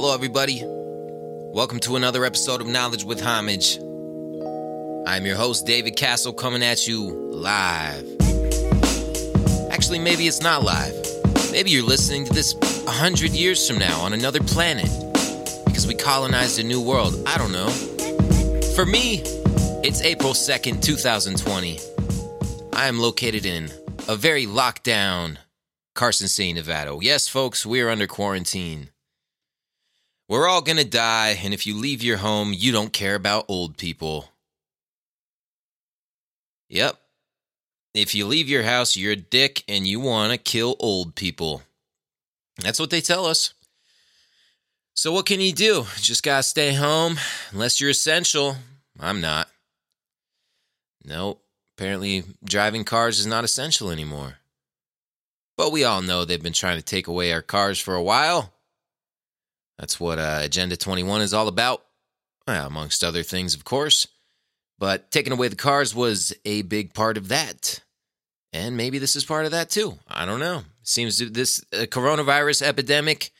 Hello, everybody. Welcome to another episode of Knowledge with Homage. I'm your host, David Castle, coming at you live. Actually, maybe it's not live. Maybe you're listening to this a hundred years from now on another planet because we colonized a new world. I don't know. For me, it's April 2nd, 2020. I am located in a very locked down Carson City, Nevada. Yes, folks, we are under quarantine. We're all gonna die, and if you leave your home, you don't care about old people. Yep. If you leave your house, you're a dick and you wanna kill old people. That's what they tell us. So, what can you do? Just gotta stay home, unless you're essential. I'm not. Nope. Apparently, driving cars is not essential anymore. But we all know they've been trying to take away our cars for a while. That's what uh, Agenda 21 is all about, well, amongst other things, of course. But taking away the cars was a big part of that. And maybe this is part of that too. I don't know. Seems to, this uh, coronavirus epidemic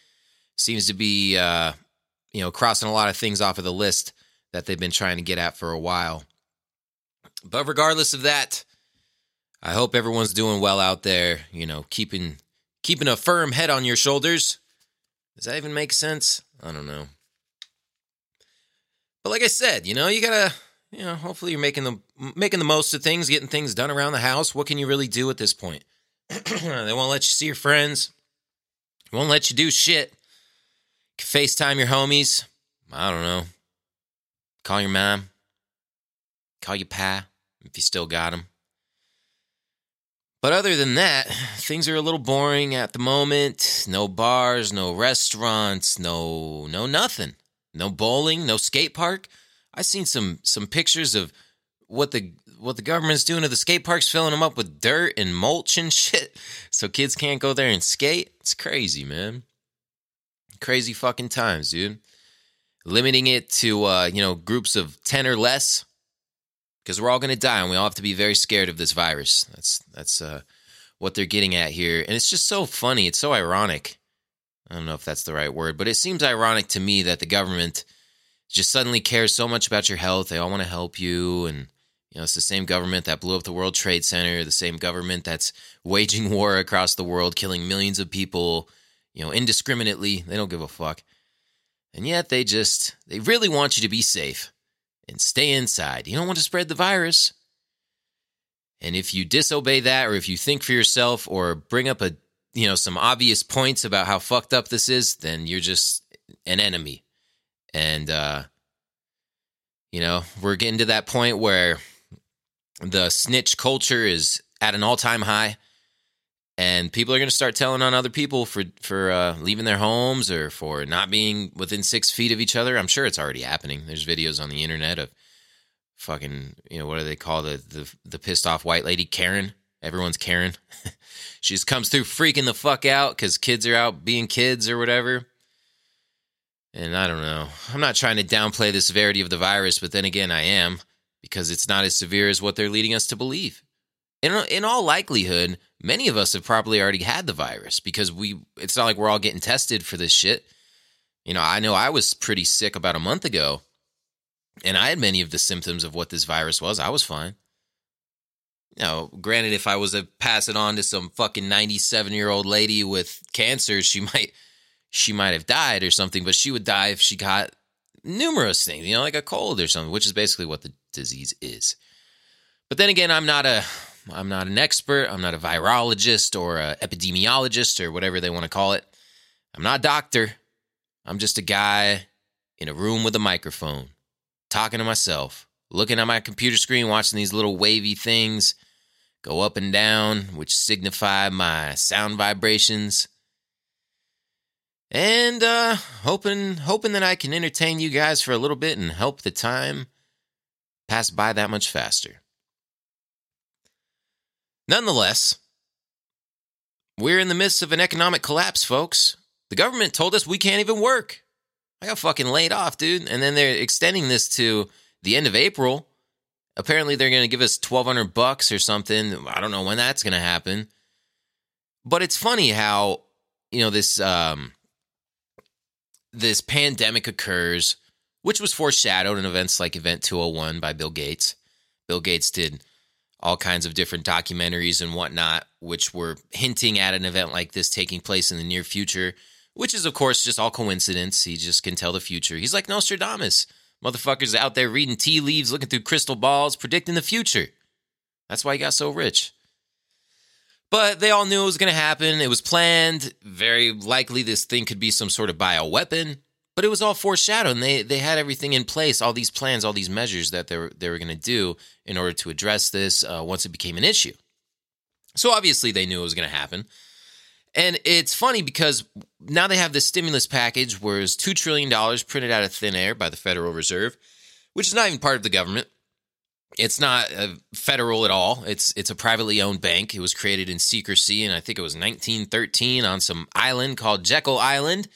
seems to be, uh, you know, crossing a lot of things off of the list that they've been trying to get at for a while. But regardless of that, I hope everyone's doing well out there. You know, keeping keeping a firm head on your shoulders does that even make sense? I don't know. But like I said, you know, you gotta, you know, hopefully you're making the making the most of things, getting things done around the house. What can you really do at this point? they won't let you see your friends. Won't let you do shit. FaceTime your homies. I don't know. Call your mom. Call your pa if you still got them. But other than that, things are a little boring at the moment. No bars, no restaurants, no no nothing. No bowling, no skate park. I seen some some pictures of what the what the government's doing to the skate parks, filling them up with dirt and mulch and shit, so kids can't go there and skate. It's crazy, man. Crazy fucking times, dude. Limiting it to uh, you know groups of ten or less because we're all going to die and we all have to be very scared of this virus. That's that's uh, what they're getting at here, and it's just so funny. It's so ironic. I don't know if that's the right word, but it seems ironic to me that the government just suddenly cares so much about your health. They all want to help you, and you know it's the same government that blew up the World Trade Center, the same government that's waging war across the world, killing millions of people, you know, indiscriminately. They don't give a fuck, and yet they just they really want you to be safe and stay inside. You don't want to spread the virus. And if you disobey that, or if you think for yourself, or bring up a you know some obvious points about how fucked up this is, then you're just an enemy. And uh, you know we're getting to that point where the snitch culture is at an all time high, and people are going to start telling on other people for for uh, leaving their homes or for not being within six feet of each other. I'm sure it's already happening. There's videos on the internet of fucking you know what do they call the the, the pissed off white lady Karen. Everyone's Karen. she just comes through freaking the fuck out because kids are out being kids or whatever. And I don't know. I'm not trying to downplay the severity of the virus, but then again, I am because it's not as severe as what they're leading us to believe. In, in all likelihood, many of us have probably already had the virus because we it's not like we're all getting tested for this shit. You know, I know I was pretty sick about a month ago and I had many of the symptoms of what this virus was. I was fine. You know, granted, if I was to pass it on to some fucking 97 year old lady with cancer, she might she might have died or something, but she would die if she got numerous things, you know, like a cold or something, which is basically what the disease is. But then again, I'm not a I'm not an expert. I'm not a virologist or an epidemiologist or whatever they want to call it. I'm not a doctor. I'm just a guy in a room with a microphone, talking to myself, looking at my computer screen, watching these little wavy things go up and down, which signify my sound vibrations. And uh hoping hoping that I can entertain you guys for a little bit and help the time pass by that much faster. Nonetheless, we're in the midst of an economic collapse, folks. The government told us we can't even work. I got fucking laid off, dude. And then they're extending this to the end of April. Apparently, they're going to give us 1200 bucks or something. I don't know when that's going to happen. But it's funny how, you know, this um this pandemic occurs, which was foreshadowed in events like Event 201 by Bill Gates. Bill Gates did all kinds of different documentaries and whatnot, which were hinting at an event like this taking place in the near future, which is, of course, just all coincidence. He just can tell the future. He's like Nostradamus. Motherfuckers out there reading tea leaves, looking through crystal balls, predicting the future. That's why he got so rich. But they all knew it was going to happen. It was planned. Very likely this thing could be some sort of bioweapon. But it was all foreshadowed. And they, they had everything in place, all these plans, all these measures that they were, they were going to do in order to address this uh, once it became an issue. So obviously they knew it was going to happen. And it's funny because now they have this stimulus package where it's $2 trillion printed out of thin air by the Federal Reserve, which is not even part of the government. It's not uh, federal at all. It's it's a privately owned bank. It was created in secrecy, and I think it was 1913 on some island called Jekyll Island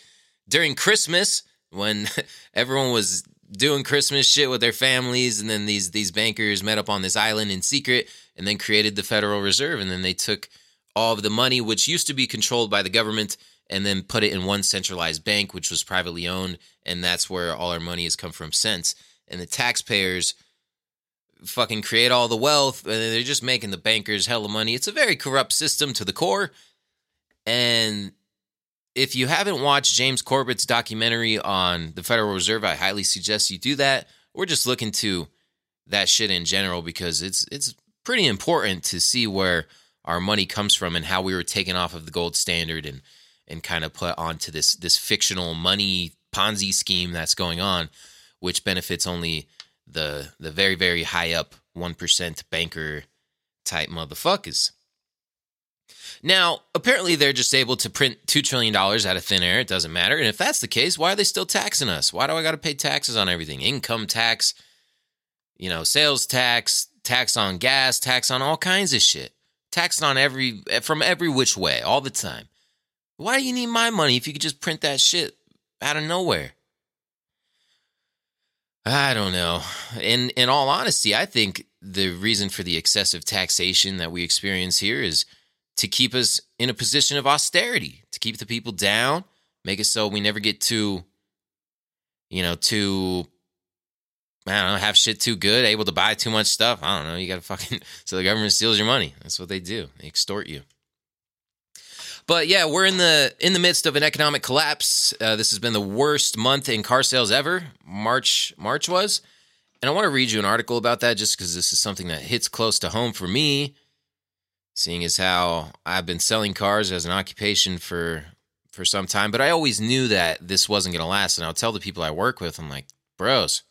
during Christmas when everyone was doing Christmas shit with their families, and then these these bankers met up on this island in secret, and then created the Federal Reserve, and then they took all of the money, which used to be controlled by the government, and then put it in one centralized bank, which was privately owned, and that's where all our money has come from since. And the taxpayers fucking create all the wealth and they're just making the bankers hella money. It's a very corrupt system to the core. And if you haven't watched James Corbett's documentary on the Federal Reserve, I highly suggest you do that. We're just looking to that shit in general because it's it's pretty important to see where our money comes from and how we were taken off of the gold standard and and kind of put onto this this fictional money Ponzi scheme that's going on, which benefits only the the very very high up one percent banker type motherfuckers. Now, apparently, they're just able to print $2 trillion out of thin air. It doesn't matter. And if that's the case, why are they still taxing us? Why do I got to pay taxes on everything? Income tax, you know, sales tax, tax on gas, tax on all kinds of shit. Taxed on every, from every which way, all the time. Why do you need my money if you could just print that shit out of nowhere? I don't know. In in all honesty, I think the reason for the excessive taxation that we experience here is to keep us in a position of austerity, to keep the people down, make it so we never get too, you know, too I don't know, have shit too good, able to buy too much stuff. I don't know. You got to fucking, so the government steals your money. That's what they do. They extort you. But yeah, we're in the in the midst of an economic collapse. Uh, this has been the worst month in car sales ever. March March was, and I want to read you an article about that just because this is something that hits close to home for me. Seeing as how I've been selling cars as an occupation for for some time, but I always knew that this wasn't going to last. And I'll tell the people I work with, I'm like, bros,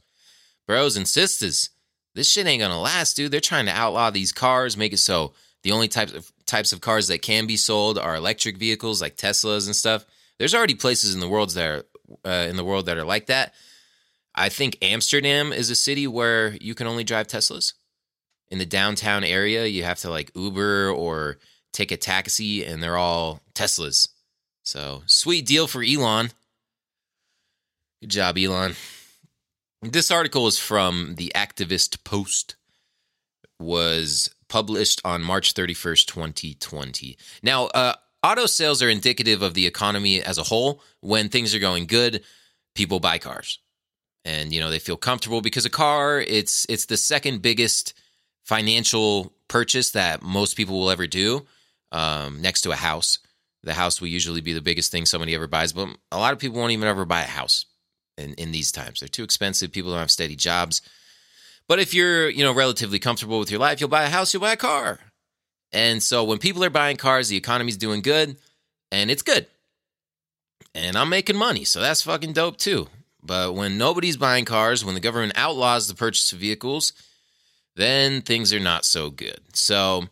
bros and sisters, this shit ain't going to last, dude. They're trying to outlaw these cars, make it so the only types of types of cars that can be sold are electric vehicles like Teslas and stuff. There's already places in the world that are uh, in the world that are like that. I think Amsterdam is a city where you can only drive Teslas. In the downtown area, you have to like Uber or take a taxi, and they're all Teslas. So sweet deal for Elon. Good job, Elon. This article is from the Activist Post. Was published on March 31st, 2020. Now, uh, auto sales are indicative of the economy as a whole. When things are going good, people buy cars. And you know, they feel comfortable because a car, it's it's the second biggest financial purchase that most people will ever do, um, next to a house. The house will usually be the biggest thing somebody ever buys, but a lot of people won't even ever buy a house in, in these times. They're too expensive. People don't have steady jobs. But if you're, you know, relatively comfortable with your life, you'll buy a house, you'll buy a car. And so when people are buying cars, the economy's doing good and it's good. And I'm making money, so that's fucking dope too. But when nobody's buying cars, when the government outlaws the purchase of vehicles, then things are not so good. So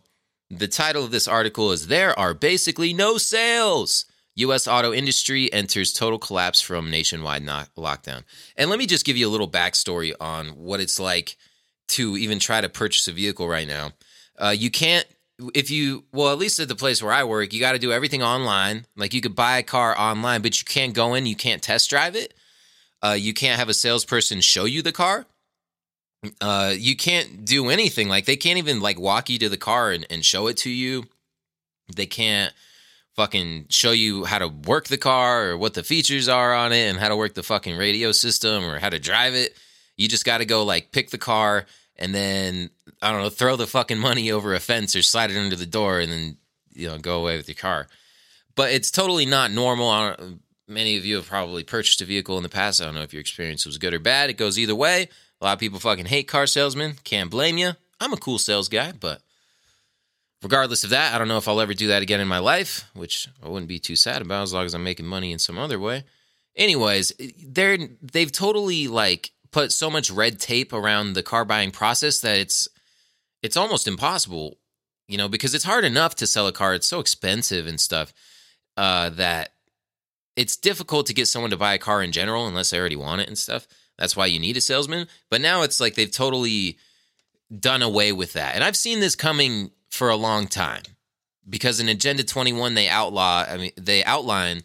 the title of this article is There Are Basically No Sales. U.S. auto industry enters total collapse from nationwide lockdown. And let me just give you a little backstory on what it's like to even try to purchase a vehicle right now. Uh, you can't, if you, well, at least at the place where I work, you got to do everything online. Like you could buy a car online, but you can't go in, you can't test drive it. Uh, you can't have a salesperson show you the car. Uh, you can't do anything. Like they can't even like walk you to the car and, and show it to you. They can't fucking show you how to work the car or what the features are on it and how to work the fucking radio system or how to drive it. You just got to go like pick the car and then I don't know, throw the fucking money over a fence or slide it under the door and then you know go away with your car. But it's totally not normal. many of you have probably purchased a vehicle in the past. I don't know if your experience was good or bad. It goes either way. A lot of people fucking hate car salesmen. Can't blame you. I'm a cool sales guy, but regardless of that, I don't know if I'll ever do that again in my life, which I wouldn't be too sad about as long as I'm making money in some other way. Anyways, they're they've totally like put so much red tape around the car buying process that it's it's almost impossible, you know, because it's hard enough to sell a car. It's so expensive and stuff uh, that it's difficult to get someone to buy a car in general unless they already want it and stuff. That's why you need a salesman. But now it's like they've totally done away with that. And I've seen this coming for a long time because in Agenda 21 they outlaw I mean they outline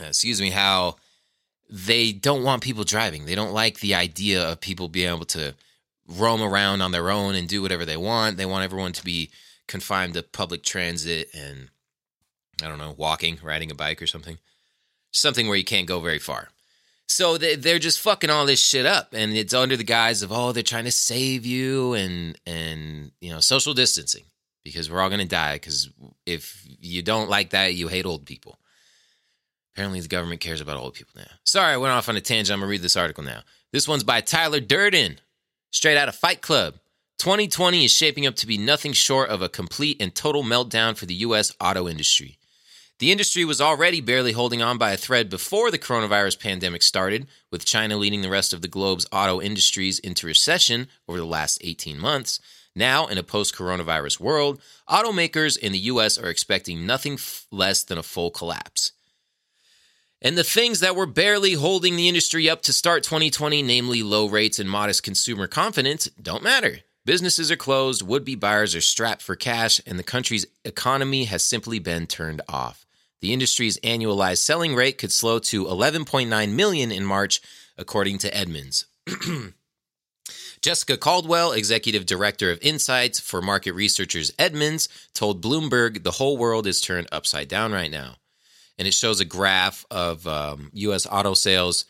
uh, excuse me how they don't want people driving. They don't like the idea of people being able to roam around on their own and do whatever they want. They want everyone to be confined to public transit and I don't know, walking, riding a bike or something. Something where you can't go very far. So they're just fucking all this shit up, and it's under the guise of oh they're trying to save you and and you know social distancing because we're all gonna die because if you don't like that you hate old people. Apparently the government cares about old people now. Sorry, I went off on a tangent. I'm gonna read this article now. This one's by Tyler Durden, straight out of Fight Club. 2020 is shaping up to be nothing short of a complete and total meltdown for the U.S. auto industry. The industry was already barely holding on by a thread before the coronavirus pandemic started, with China leading the rest of the globe's auto industries into recession over the last 18 months. Now, in a post coronavirus world, automakers in the US are expecting nothing f- less than a full collapse. And the things that were barely holding the industry up to start 2020, namely low rates and modest consumer confidence, don't matter. Businesses are closed, would be buyers are strapped for cash, and the country's economy has simply been turned off. The industry's annualized selling rate could slow to 11.9 million in March, according to Edmunds. Jessica Caldwell, executive director of insights for market researchers Edmunds, told Bloomberg the whole world is turned upside down right now. And it shows a graph of um, U.S. auto sales.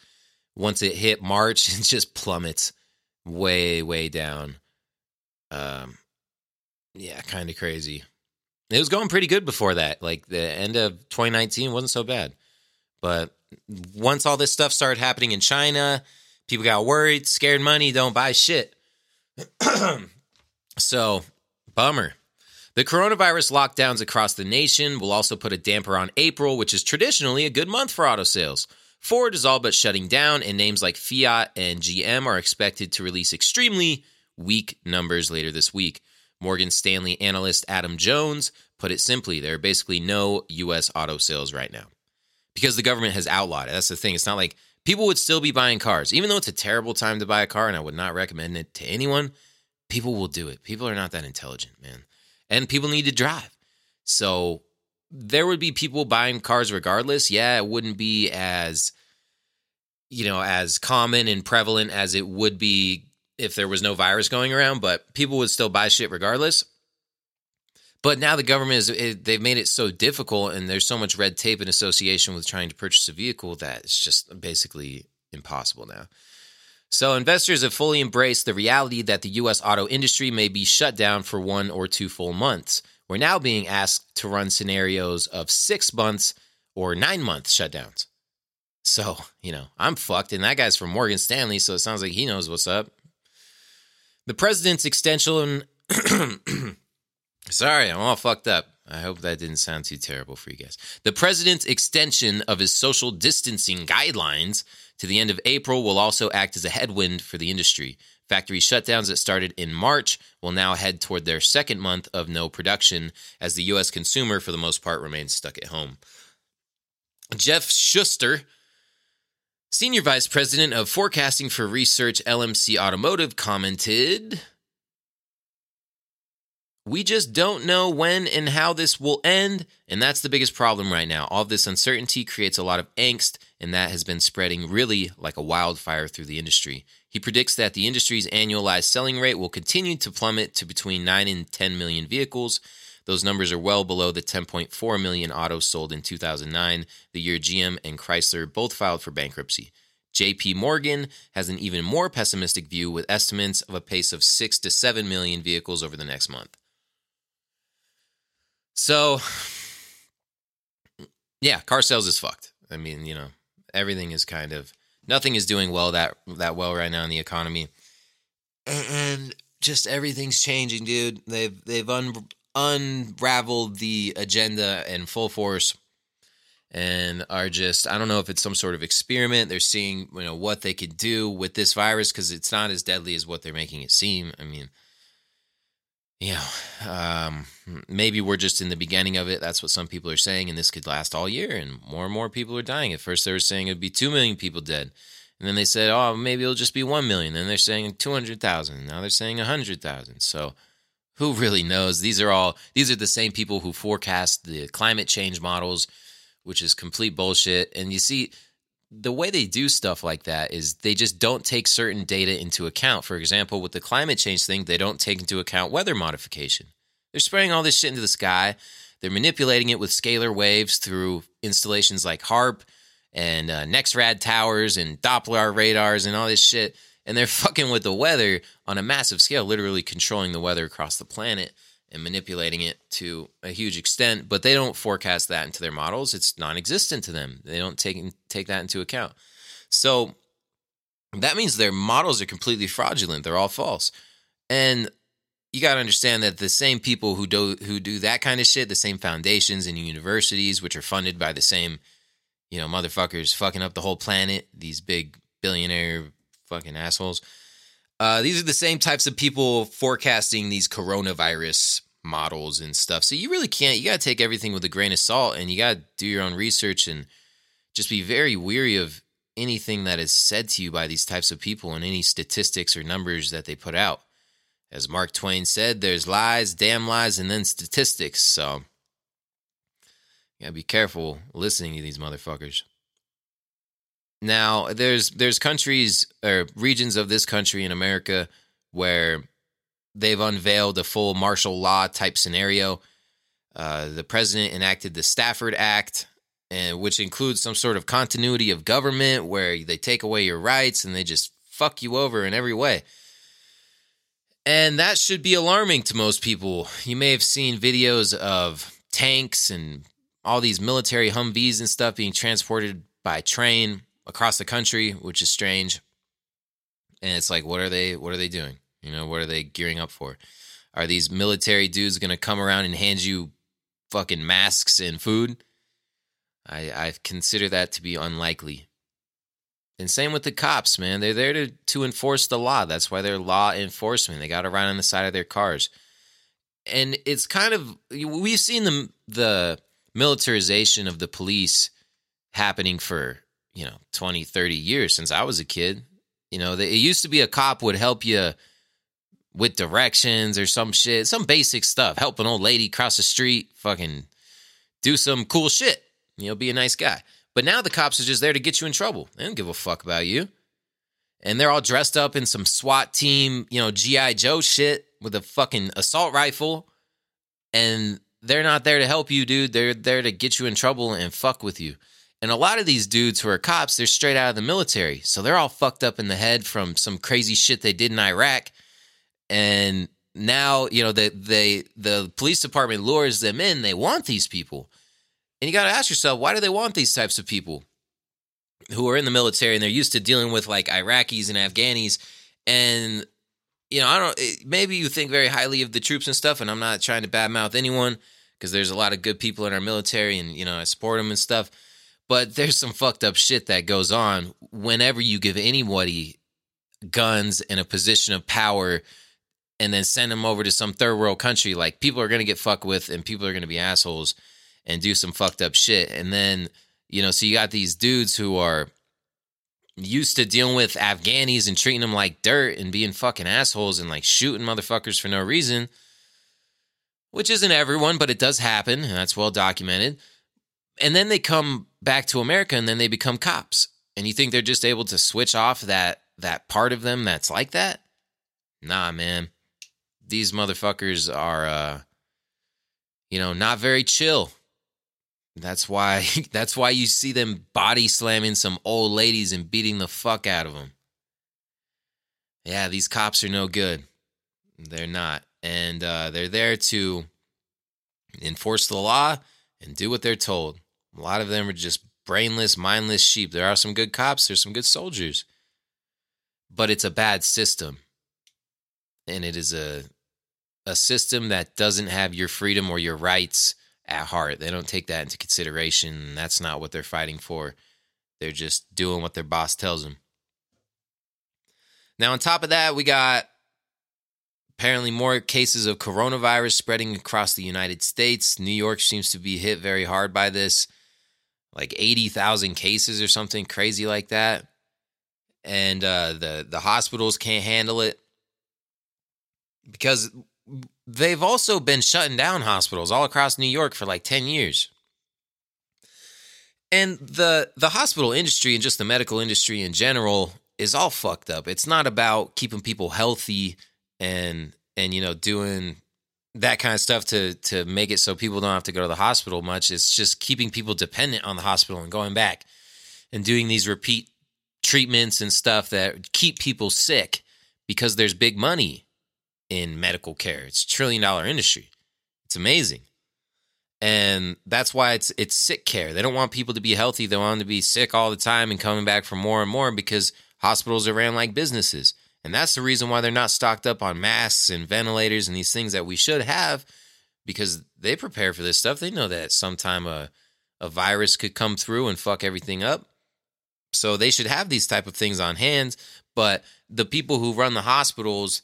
Once it hit March, it just plummets way, way down. Um, yeah, kind of crazy. It was going pretty good before that. Like the end of 2019 wasn't so bad. But once all this stuff started happening in China, people got worried, scared money, don't buy shit. so, bummer. The coronavirus lockdowns across the nation will also put a damper on April, which is traditionally a good month for auto sales. Ford is all but shutting down, and names like Fiat and GM are expected to release extremely weak numbers later this week. Morgan Stanley analyst Adam Jones put it simply there are basically no US auto sales right now because the government has outlawed it. That's the thing. It's not like people would still be buying cars, even though it's a terrible time to buy a car and I would not recommend it to anyone. People will do it. People are not that intelligent, man. And people need to drive. So there would be people buying cars regardless. Yeah, it wouldn't be as you know, as common and prevalent as it would be if there was no virus going around, but people would still buy shit regardless. But now the government is it, they've made it so difficult, and there's so much red tape in association with trying to purchase a vehicle that it's just basically impossible now. So investors have fully embraced the reality that the U.S. auto industry may be shut down for one or two full months. We're now being asked to run scenarios of six months or nine month shutdowns. So, you know, I'm fucked. And that guy's from Morgan Stanley, so it sounds like he knows what's up. The president's extension. Sorry, I'm all fucked up. I hope that didn't sound too terrible for you guys. The president's extension of his social distancing guidelines to the end of April will also act as a headwind for the industry. Factory shutdowns that started in March will now head toward their second month of no production as the U.S. consumer, for the most part, remains stuck at home. Jeff Schuster, Senior Vice President of Forecasting for Research LMC Automotive, commented We just don't know when and how this will end, and that's the biggest problem right now. All this uncertainty creates a lot of angst, and that has been spreading really like a wildfire through the industry. He predicts that the industry's annualized selling rate will continue to plummet to between 9 and 10 million vehicles. Those numbers are well below the 10.4 million autos sold in 2009, the year GM and Chrysler both filed for bankruptcy. JP Morgan has an even more pessimistic view with estimates of a pace of 6 to 7 million vehicles over the next month. So, yeah, car sales is fucked. I mean, you know, everything is kind of nothing is doing well that that well right now in the economy. And just everything's changing, dude. They've they've un, unraveled the agenda in full force and are just I don't know if it's some sort of experiment. They're seeing, you know, what they could do with this virus cuz it's not as deadly as what they're making it seem. I mean, you know, um, maybe we're just in the beginning of it. That's what some people are saying, and this could last all year, and more and more people are dying. At first, they were saying it'd be two million people dead, and then they said, "Oh, maybe it'll just be one million. Then they're saying two hundred thousand. Now they're saying hundred thousand. So, who really knows? These are all these are the same people who forecast the climate change models, which is complete bullshit. And you see, the way they do stuff like that is they just don't take certain data into account. For example, with the climate change thing, they don't take into account weather modification. They're spraying all this shit into the sky. They're manipulating it with scalar waves through installations like HAARP and uh, NEXRAD towers and Doppler radars and all this shit. And they're fucking with the weather on a massive scale, literally controlling the weather across the planet and manipulating it to a huge extent, but they don't forecast that into their models. It's non-existent to them. They don't take take that into account. So that means their models are completely fraudulent. They're all false. And you got to understand that the same people who do who do that kind of shit, the same foundations and universities which are funded by the same, you know, motherfuckers fucking up the whole planet, these big billionaire fucking assholes uh, these are the same types of people forecasting these coronavirus models and stuff. So you really can't, you got to take everything with a grain of salt and you got to do your own research and just be very weary of anything that is said to you by these types of people and any statistics or numbers that they put out. As Mark Twain said, there's lies, damn lies, and then statistics. So you gotta be careful listening to these motherfuckers. Now, there's there's countries or regions of this country in America where they've unveiled a full martial law type scenario. Uh, the president enacted the Stafford Act, and which includes some sort of continuity of government where they take away your rights and they just fuck you over in every way. And that should be alarming to most people. You may have seen videos of tanks and all these military Humvees and stuff being transported by train across the country, which is strange. And it's like, what are they? What are they doing? You know, what are they gearing up for? Are these military dudes going to come around and hand you fucking masks and food? I I consider that to be unlikely. And same with the cops, man. They're there to to enforce the law. That's why they're law enforcement. They got to ride on the side of their cars. And it's kind of we've seen the the militarization of the police happening for you know 20 30 years since i was a kid. You know it used to be a cop would help you with directions or some shit some basic stuff help an old lady cross the street fucking do some cool shit you know be a nice guy. But now the cops are just there to get you in trouble. They don't give a fuck about you. And they're all dressed up in some swat team you know gi joe shit with a fucking assault rifle. And they're not there to help you dude. They're there to get you in trouble and fuck with you and a lot of these dudes who are cops, they're straight out of the military. So they're all fucked up in the head from some crazy shit they did in Iraq. And now, you know, the they the police department lures them in. They want these people. And you got to ask yourself, why do they want these types of people who are in the military and they're used to dealing with like Iraqis and Afghanis and you know, I don't eh, maybe you think very highly of the troops and stuff and I'm not trying to badmouth anyone because there's a lot of good people in our military and you know, I support them and stuff but there's some fucked up shit that goes on whenever you give anybody guns in a position of power and then send them over to some third world country. Like people are going to get fucked with and people are going to be assholes and do some fucked up shit. And then, you know, so you got these dudes who are used to dealing with Afghanis and treating them like dirt and being fucking assholes and like shooting motherfuckers for no reason, which isn't everyone, but it does happen. And that's well documented and then they come back to America and then they become cops. And you think they're just able to switch off that that part of them that's like that? Nah, man. These motherfuckers are uh you know, not very chill. That's why that's why you see them body slamming some old ladies and beating the fuck out of them. Yeah, these cops are no good. They're not. And uh, they're there to enforce the law and do what they're told. A lot of them are just brainless, mindless sheep. There are some good cops, there's some good soldiers. But it's a bad system. And it is a a system that doesn't have your freedom or your rights at heart. They don't take that into consideration. That's not what they're fighting for. They're just doing what their boss tells them. Now, on top of that, we got apparently more cases of coronavirus spreading across the United States. New York seems to be hit very hard by this, like 80,000 cases or something crazy like that. And uh, the, the hospitals can't handle it because they've also been shutting down hospitals all across New York for like 10 years. And the the hospital industry and just the medical industry in general is all fucked up. It's not about keeping people healthy and and you know doing that kind of stuff to to make it so people don't have to go to the hospital much. It's just keeping people dependent on the hospital and going back and doing these repeat treatments and stuff that keep people sick because there's big money in medical care. It's a trillion dollar industry. It's amazing. And that's why it's it's sick care. They don't want people to be healthy. They want them to be sick all the time and coming back for more and more because hospitals are ran like businesses. And that's the reason why they're not stocked up on masks and ventilators and these things that we should have because they prepare for this stuff. They know that sometime a, a virus could come through and fuck everything up. So they should have these type of things on hand. But the people who run the hospitals,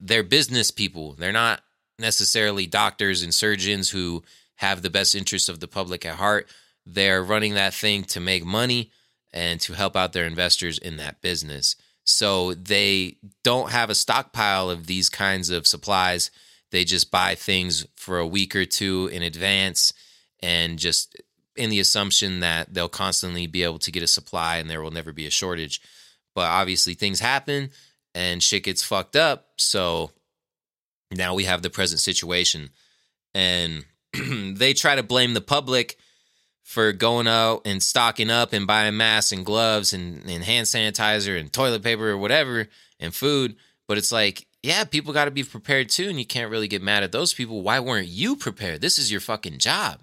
they're business people. They're not necessarily doctors and surgeons who have the best interests of the public at heart. They're running that thing to make money and to help out their investors in that business. So they don't have a stockpile of these kinds of supplies. They just buy things for a week or two in advance and just in the assumption that they'll constantly be able to get a supply and there will never be a shortage. But obviously, things happen and shit gets fucked up. So now we have the present situation. And they try to blame the public for going out and stocking up and buying masks and gloves and, and hand sanitizer and toilet paper or whatever and food. But it's like, yeah, people got to be prepared too. And you can't really get mad at those people. Why weren't you prepared? This is your fucking job.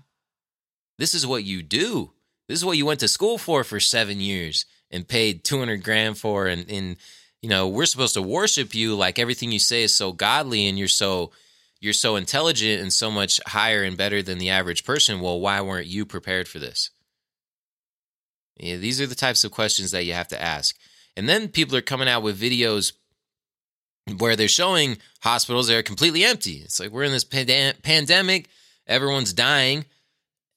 This is what you do. This is what you went to school for for seven years and paid 200 grand for. And, and you know, we're supposed to worship you like everything you say is so godly and you're so you're so intelligent and so much higher and better than the average person. Well, why weren't you prepared for this? Yeah, these are the types of questions that you have to ask. And then people are coming out with videos where they're showing hospitals that are completely empty. It's like we're in this pand- pandemic, everyone's dying,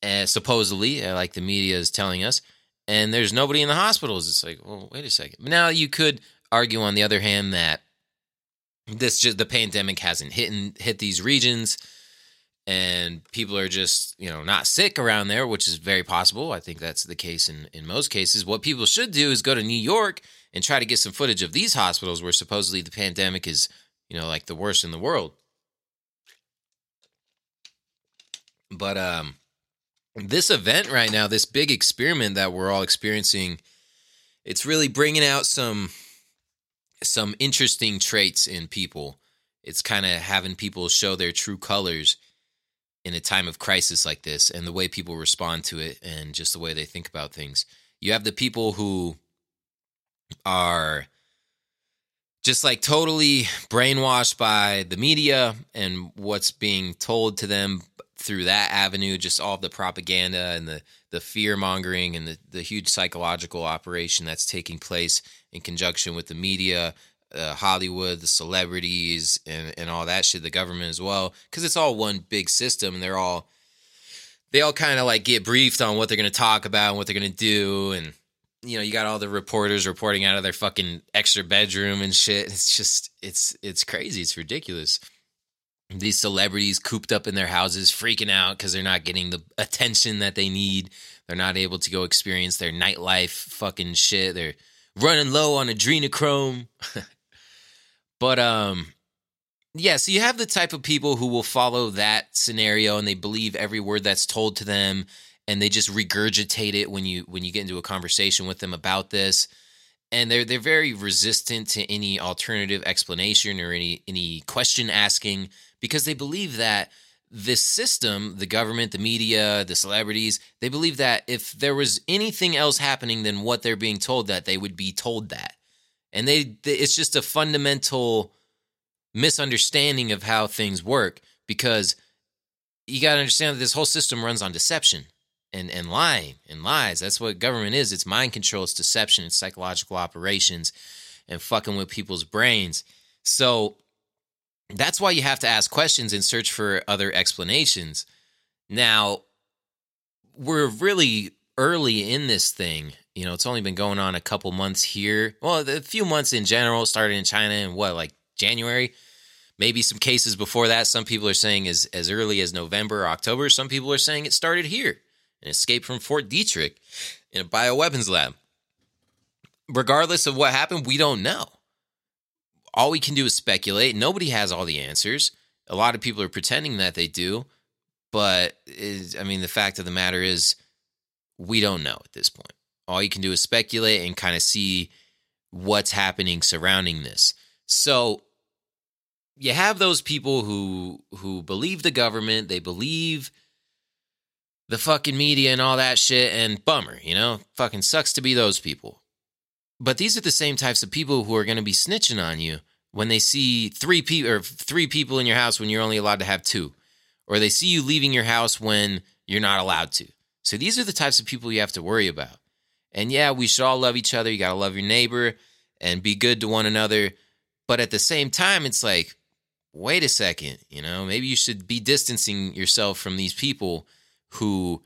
uh, supposedly, uh, like the media is telling us, and there's nobody in the hospitals. It's like, well, wait a second. Now you could argue, on the other hand, that this just the pandemic hasn't hit hit these regions and people are just you know not sick around there which is very possible. I think that's the case in in most cases. What people should do is go to new york and try to get some footage of these hospitals where supposedly the pandemic is you know like the worst in the world. But um this event right now this big experiment that we're all experiencing it's really bringing out some some interesting traits in people. It's kind of having people show their true colors in a time of crisis like this and the way people respond to it and just the way they think about things. You have the people who are just like totally brainwashed by the media and what's being told to them through that avenue, just all the propaganda and the, the fear mongering and the, the huge psychological operation that's taking place in conjunction with the media, uh, Hollywood, the celebrities, and and all that shit, the government as well, because it's all one big system, and they're all they all kind of like get briefed on what they're going to talk about and what they're going to do, and you know you got all the reporters reporting out of their fucking extra bedroom and shit. It's just it's it's crazy. It's ridiculous. These celebrities cooped up in their houses, freaking out because they're not getting the attention that they need. They're not able to go experience their nightlife fucking shit. They're running low on adrenochrome. but um yeah, so you have the type of people who will follow that scenario and they believe every word that's told to them and they just regurgitate it when you when you get into a conversation with them about this. And they're they're very resistant to any alternative explanation or any any question asking because they believe that this system, the government, the media, the celebrities, they believe that if there was anything else happening than what they're being told that they would be told that. And they, it's just a fundamental misunderstanding of how things work because you got to understand that this whole system runs on deception and, and lying and lies. That's what government is. It's mind control, it's deception, it's psychological operations and fucking with people's brains. So that's why you have to ask questions and search for other explanations. Now, we're really early in this thing. You know, it's only been going on a couple months here. Well, a few months in general, started in China in what, like January? maybe some cases before that. Some people are saying as, as early as November or October. Some people are saying it started here an escape from Fort Detrick in a bioweapons lab. Regardless of what happened, we don't know. All we can do is speculate. Nobody has all the answers. A lot of people are pretending that they do, but I mean, the fact of the matter is, we don't know at this point. All you can do is speculate and kind of see what's happening surrounding this. So you have those people who who believe the government, they believe the fucking media and all that shit and bummer, you know? Fucking sucks to be those people. But these are the same types of people who are going to be snitching on you when they see three people or three people in your house when you're only allowed to have two or they see you leaving your house when you're not allowed to. So these are the types of people you have to worry about. And yeah, we should all love each other. You got to love your neighbor and be good to one another. But at the same time, it's like wait a second, you know, maybe you should be distancing yourself from these people who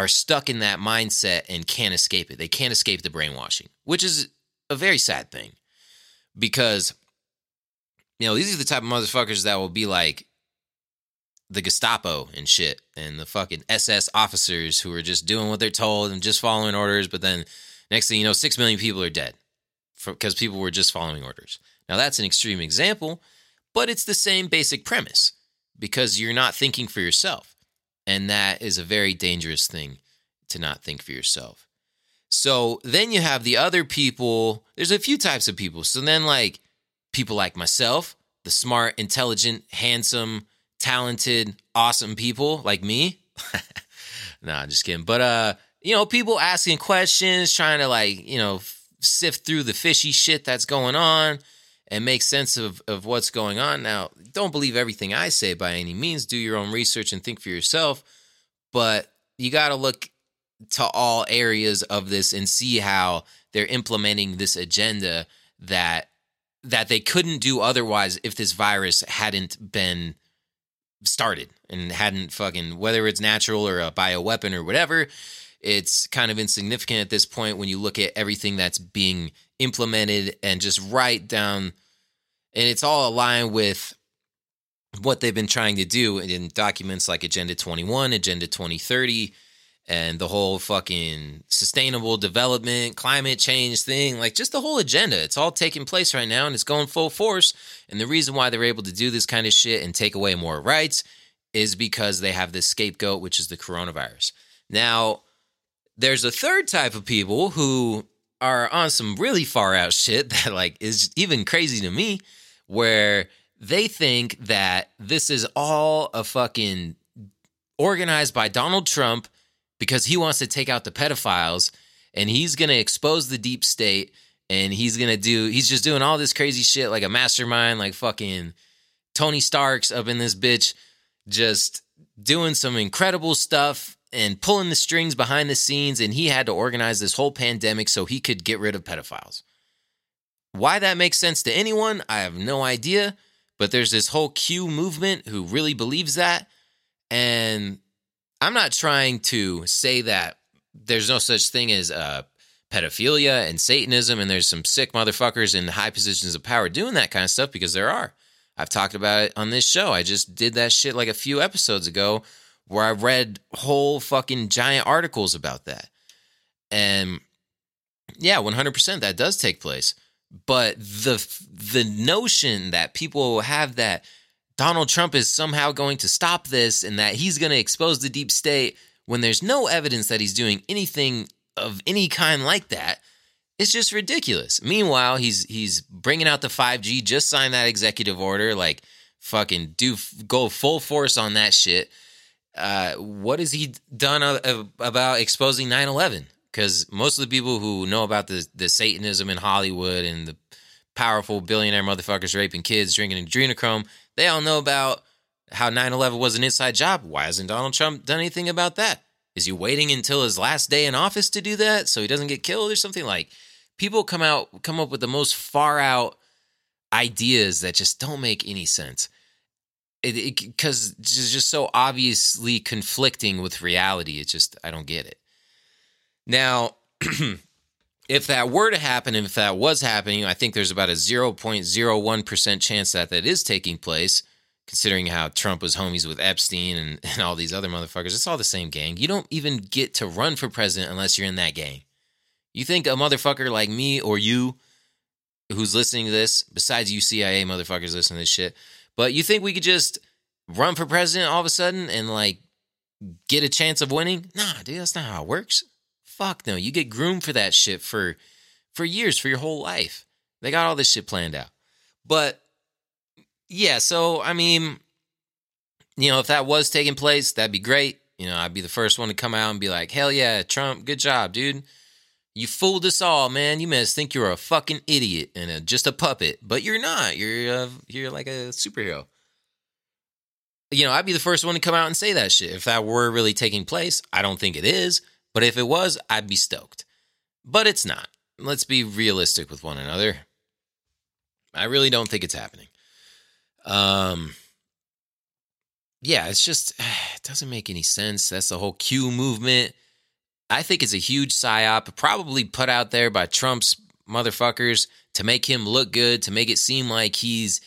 are stuck in that mindset and can't escape it. They can't escape the brainwashing, which is a very sad thing because, you know, these are the type of motherfuckers that will be like the Gestapo and shit and the fucking SS officers who are just doing what they're told and just following orders. But then next thing you know, six million people are dead because people were just following orders. Now, that's an extreme example but it's the same basic premise because you're not thinking for yourself. And that is a very dangerous thing to not think for yourself. So then you have the other people. There's a few types of people. So then, like people like myself, the smart, intelligent, handsome, talented, awesome people like me. nah, just kidding. But, uh, you know, people asking questions, trying to like, you know, sift through the fishy shit that's going on and make sense of, of what's going on. Now, don't believe everything I say by any means. Do your own research and think for yourself. But you got to look to all areas of this and see how they're implementing this agenda that that they couldn't do otherwise if this virus hadn't been started and hadn't fucking whether it's natural or a bioweapon or whatever it's kind of insignificant at this point when you look at everything that's being implemented and just right down and it's all aligned with what they've been trying to do in documents like Agenda 21, Agenda 2030, and the whole fucking sustainable development, climate change thing, like just the whole agenda. It's all taking place right now and it's going full force. And the reason why they're able to do this kind of shit and take away more rights is because they have this scapegoat, which is the coronavirus. Now, there's a third type of people who are on some really far out shit that like is even crazy to me where they think that this is all a fucking organized by Donald Trump because he wants to take out the pedophiles and he's going to expose the deep state and he's going to do he's just doing all this crazy shit like a mastermind like fucking Tony Stark's up in this bitch just doing some incredible stuff and pulling the strings behind the scenes and he had to organize this whole pandemic so he could get rid of pedophiles. Why that makes sense to anyone, I have no idea, but there's this whole Q movement who really believes that and I'm not trying to say that there's no such thing as uh, pedophilia and Satanism, and there's some sick motherfuckers in high positions of power doing that kind of stuff because there are. I've talked about it on this show. I just did that shit like a few episodes ago where I read whole fucking giant articles about that. And yeah, 100% that does take place. But the the notion that people have that Donald Trump is somehow going to stop this and that he's going to expose the deep state when there's no evidence that he's doing anything of any kind like that. It's just ridiculous. Meanwhile, he's he's bringing out the 5G, just signed that executive order, like fucking do go full force on that shit. Uh, what has he done about exposing 9/11? Because most of the people who know about the the Satanism in Hollywood and the powerful billionaire motherfuckers raping kids, drinking adrenochrome, they all know about how 9/11 was an inside job. Why hasn't Donald Trump done anything about that? Is he waiting until his last day in office to do that so he doesn't get killed or something like? people come out come up with the most far out ideas that just don't make any sense because it, it's just so obviously conflicting with reality it's just i don't get it now if that were to happen and if that was happening i think there's about a 0.01% chance that that is taking place considering how trump was homies with epstein and, and all these other motherfuckers it's all the same gang you don't even get to run for president unless you're in that gang you think a motherfucker like me or you who's listening to this, besides you CIA motherfuckers listening to this shit, but you think we could just run for president all of a sudden and like get a chance of winning? Nah, dude, that's not how it works. Fuck no. You get groomed for that shit for for years, for your whole life. They got all this shit planned out. But yeah, so I mean, you know, if that was taking place, that'd be great. You know, I'd be the first one to come out and be like, hell yeah, Trump, good job, dude. You fooled us all, man. You must think you're a fucking idiot and a, just a puppet, but you're not. You're uh, you're like a superhero. You know, I'd be the first one to come out and say that shit if that were really taking place. I don't think it is, but if it was, I'd be stoked. But it's not. Let's be realistic with one another. I really don't think it's happening. Um yeah, it's just it doesn't make any sense. That's the whole Q movement. I think it's a huge psyop, probably put out there by Trump's motherfuckers to make him look good, to make it seem like he's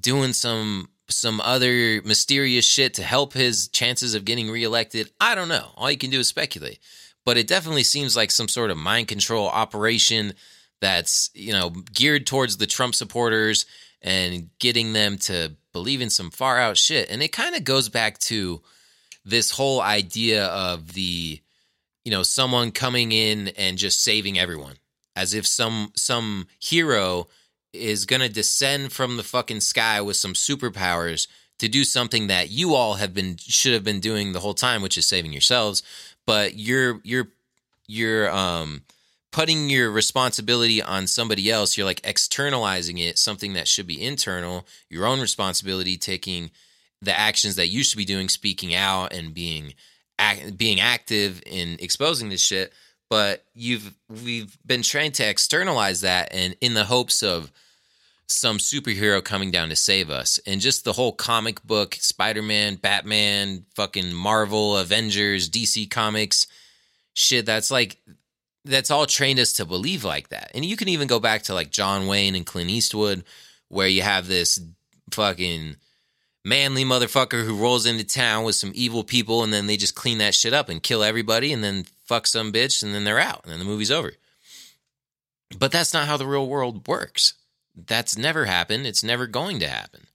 doing some some other mysterious shit to help his chances of getting reelected. I don't know. All you can do is speculate. But it definitely seems like some sort of mind control operation that's, you know, geared towards the Trump supporters and getting them to believe in some far out shit. And it kind of goes back to this whole idea of the you know someone coming in and just saving everyone as if some some hero is going to descend from the fucking sky with some superpowers to do something that you all have been should have been doing the whole time which is saving yourselves. But you're you're you're um putting your responsibility on somebody else. You're like externalizing it something that should be internal. Your own responsibility taking the actions that you should be doing speaking out and being act, being active in exposing this shit, but you've we've been trained to externalize that and in the hopes of some superhero coming down to save us. And just the whole comic book, Spider-Man, Batman, fucking Marvel, Avengers, DC Comics shit that's like that's all trained us to believe like that. And you can even go back to like John Wayne and Clint Eastwood where you have this fucking manly motherfucker who rolls into town with some evil people and then they just clean that shit up and kill everybody and then fuck some bitch and then they're out and then the movie's over. But that's not how the real world works. That's never happened. It's never going to happen.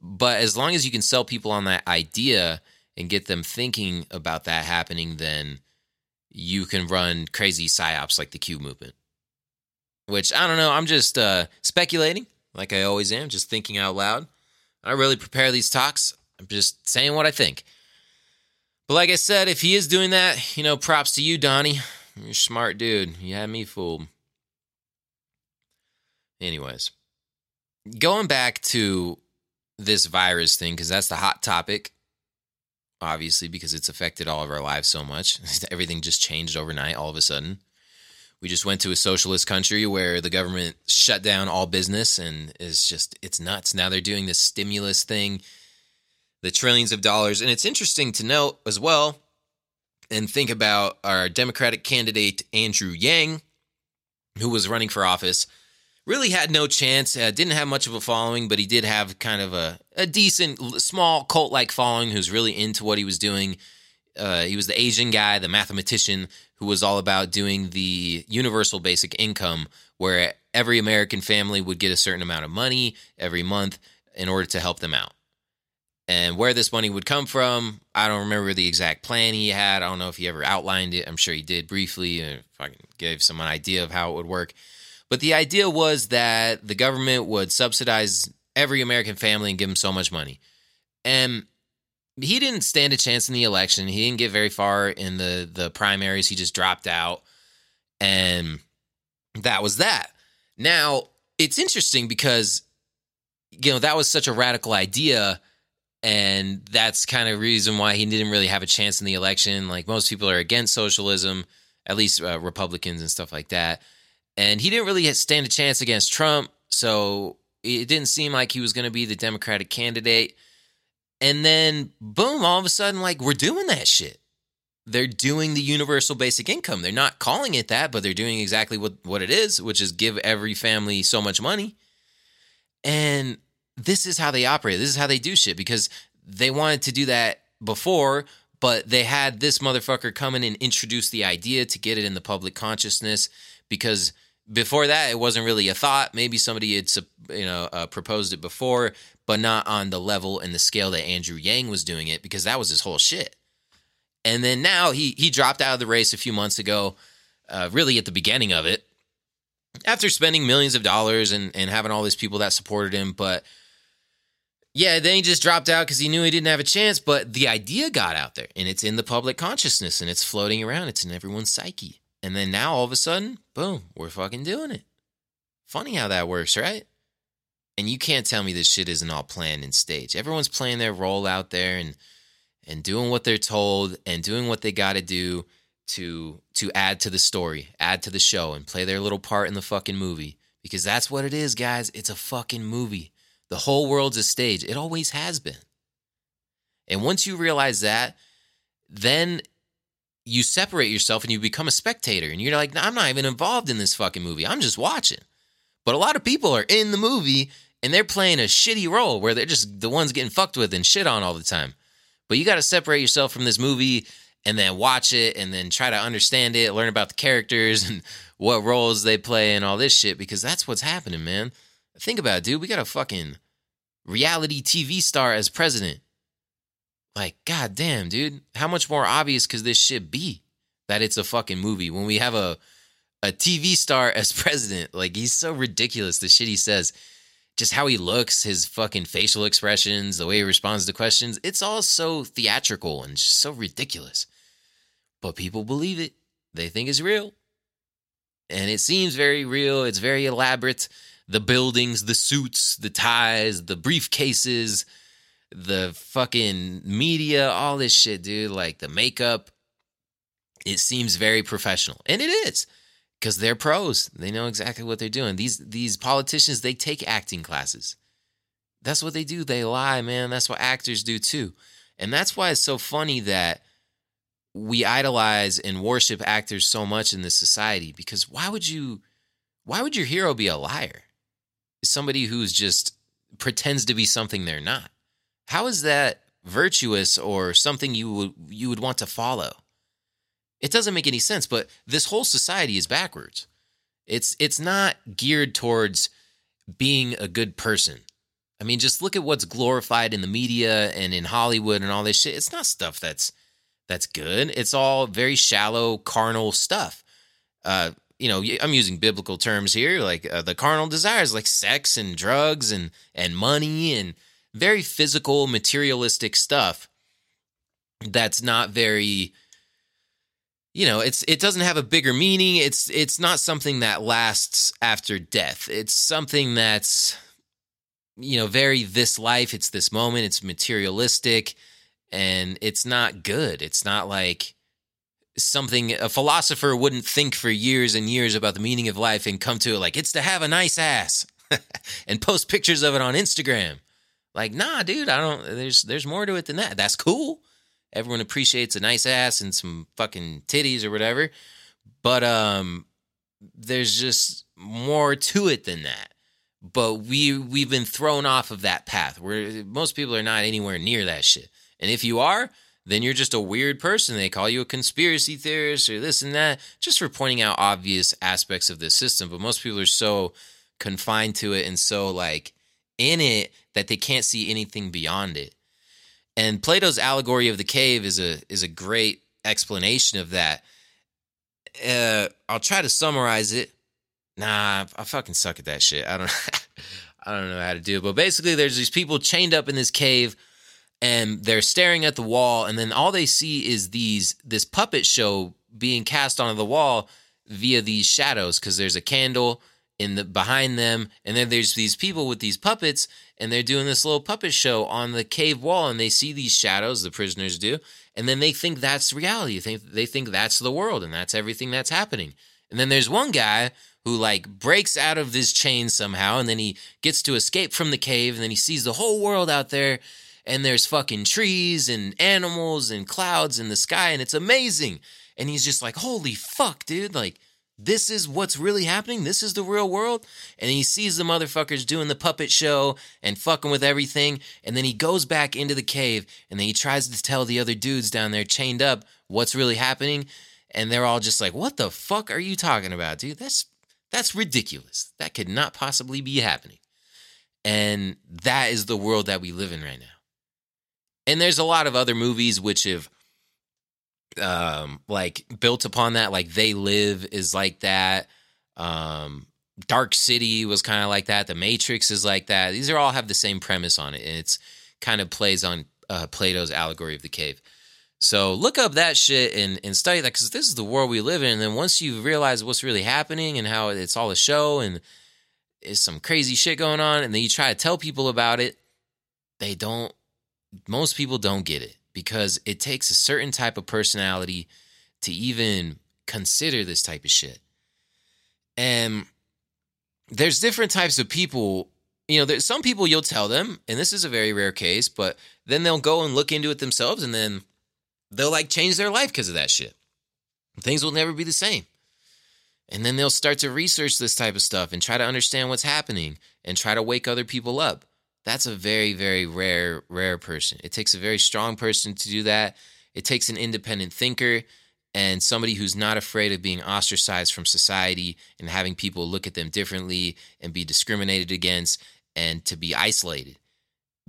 But as long as you can sell people on that idea and get them thinking about that happening, then you can run crazy psyops like the Q movement. Which I don't know. I'm just uh, speculating, like I always am, just thinking out loud. I really prepare these talks. I'm just saying what I think. But like I said, if he is doing that, you know, props to you, Donnie. You're smart dude. You had me fooled. Anyways, going back to this virus thing, because that's the hot topic, obviously, because it's affected all of our lives so much. Everything just changed overnight all of a sudden. We just went to a socialist country where the government shut down all business and it's just, it's nuts. Now they're doing this stimulus thing, the trillions of dollars. And it's interesting to note as well and think about our Democratic candidate, Andrew Yang, who was running for office. Really had no chance, uh, didn't have much of a following, but he did have kind of a, a decent, small cult like following who's really into what he was doing. Uh, he was the Asian guy, the mathematician who was all about doing the universal basic income, where every American family would get a certain amount of money every month in order to help them out. And where this money would come from, I don't remember the exact plan he had. I don't know if he ever outlined it. I'm sure he did briefly, and if I can give some idea of how it would work. But the idea was that the government would subsidize every American family and give them so much money. And he didn't stand a chance in the election. He didn't get very far in the the primaries. He just dropped out. And that was that. Now, it's interesting because you know, that was such a radical idea and that's kind of reason why he didn't really have a chance in the election. Like most people are against socialism, at least uh, Republicans and stuff like that. And he didn't really stand a chance against Trump, so it didn't seem like he was going to be the Democratic candidate. And then, boom, all of a sudden, like we're doing that shit. They're doing the universal basic income. They're not calling it that, but they're doing exactly what, what it is, which is give every family so much money. And this is how they operate. This is how they do shit because they wanted to do that before, but they had this motherfucker come in and introduce the idea to get it in the public consciousness because before that it wasn't really a thought. Maybe somebody had you know uh, proposed it before, but not on the level and the scale that Andrew Yang was doing it because that was his whole shit. And then now he he dropped out of the race a few months ago, uh, really at the beginning of it, after spending millions of dollars and and having all these people that supported him, but yeah, then he just dropped out because he knew he didn't have a chance. But the idea got out there and it's in the public consciousness and it's floating around. It's in everyone's psyche. And then now all of a sudden, boom, we're fucking doing it. Funny how that works, right? And you can't tell me this shit isn't all planned and staged. Everyone's playing their role out there and and doing what they're told and doing what they got to do to to add to the story, add to the show and play their little part in the fucking movie because that's what it is, guys. It's a fucking movie. The whole world's a stage. It always has been. And once you realize that, then you separate yourself and you become a spectator. And you're like, I'm not even involved in this fucking movie. I'm just watching. But a lot of people are in the movie and they're playing a shitty role where they're just the ones getting fucked with and shit on all the time. But you got to separate yourself from this movie and then watch it and then try to understand it, learn about the characters and what roles they play and all this shit because that's what's happening, man. Think about it, dude. We got a fucking reality TV star as president. Like, goddamn, dude. How much more obvious could this shit be that it's a fucking movie when we have a a TV star as president? Like, he's so ridiculous. The shit he says, just how he looks, his fucking facial expressions, the way he responds to questions. It's all so theatrical and so ridiculous. But people believe it. They think it's real. And it seems very real. It's very elaborate the buildings, the suits, the ties, the briefcases, the fucking media, all this shit, dude. Like the makeup. It seems very professional. And it is. Because they're pros. They know exactly what they're doing. These these politicians, they take acting classes. That's what they do. They lie, man. That's what actors do too. And that's why it's so funny that we idolize and worship actors so much in this society because why would you why would your hero be a liar? somebody who's just pretends to be something they're not. How is that virtuous or something you would you would want to follow? It doesn't make any sense, but this whole society is backwards. It's it's not geared towards being a good person. I mean, just look at what's glorified in the media and in Hollywood and all this shit. It's not stuff that's that's good. It's all very shallow, carnal stuff. Uh, you know, I'm using biblical terms here, like uh, the carnal desires, like sex and drugs and and money and very physical, materialistic stuff. That's not very, you know, it's it doesn't have a bigger meaning. It's it's not something that lasts after death. It's something that's, you know, very this life. It's this moment. It's materialistic, and it's not good. It's not like something a philosopher wouldn't think for years and years about the meaning of life and come to it like it's to have a nice ass and post pictures of it on Instagram. Like, nah, dude, I don't there's there's more to it than that. That's cool. Everyone appreciates a nice ass and some fucking titties or whatever. But um there's just more to it than that. But we we've been thrown off of that path where most people are not anywhere near that shit. And if you are, then you're just a weird person. They call you a conspiracy theorist or this and that, just for pointing out obvious aspects of the system. But most people are so confined to it and so like in it that they can't see anything beyond it. And Plato's allegory of the cave is a is a great explanation of that. Uh, I'll try to summarize it. Nah, I fucking suck at that shit. I don't I don't know how to do it. But basically there's these people chained up in this cave and they're staring at the wall and then all they see is these this puppet show being cast onto the wall via these shadows because there's a candle in the behind them and then there's these people with these puppets and they're doing this little puppet show on the cave wall and they see these shadows the prisoners do and then they think that's reality. They think they think that's the world and that's everything that's happening. And then there's one guy who like breaks out of this chain somehow and then he gets to escape from the cave and then he sees the whole world out there and there's fucking trees and animals and clouds in the sky and it's amazing. And he's just like holy fuck dude like this is what's really happening. This is the real world. And he sees the motherfuckers doing the puppet show and fucking with everything. And then he goes back into the cave and then he tries to tell the other dudes down there chained up what's really happening. And they're all just like, what the fuck are you talking about, dude? That's that's ridiculous. That could not possibly be happening. And that is the world that we live in right now. And there's a lot of other movies which have um like built upon that like they live is like that. Um dark city was kind of like that. The matrix is like that. These are all have the same premise on it and it's kind of plays on uh, plato's allegory of the cave. So look up that shit and, and study that because this is the world we live in and then once you realize what's really happening and how it's all a show and it's some crazy shit going on and then you try to tell people about it they don't most people don't get it because it takes a certain type of personality to even consider this type of shit. And there's different types of people. You know, there's some people you'll tell them, and this is a very rare case, but then they'll go and look into it themselves and then they'll like change their life because of that shit. Things will never be the same. And then they'll start to research this type of stuff and try to understand what's happening and try to wake other people up. That's a very, very rare, rare person. It takes a very strong person to do that. It takes an independent thinker and somebody who's not afraid of being ostracized from society and having people look at them differently and be discriminated against and to be isolated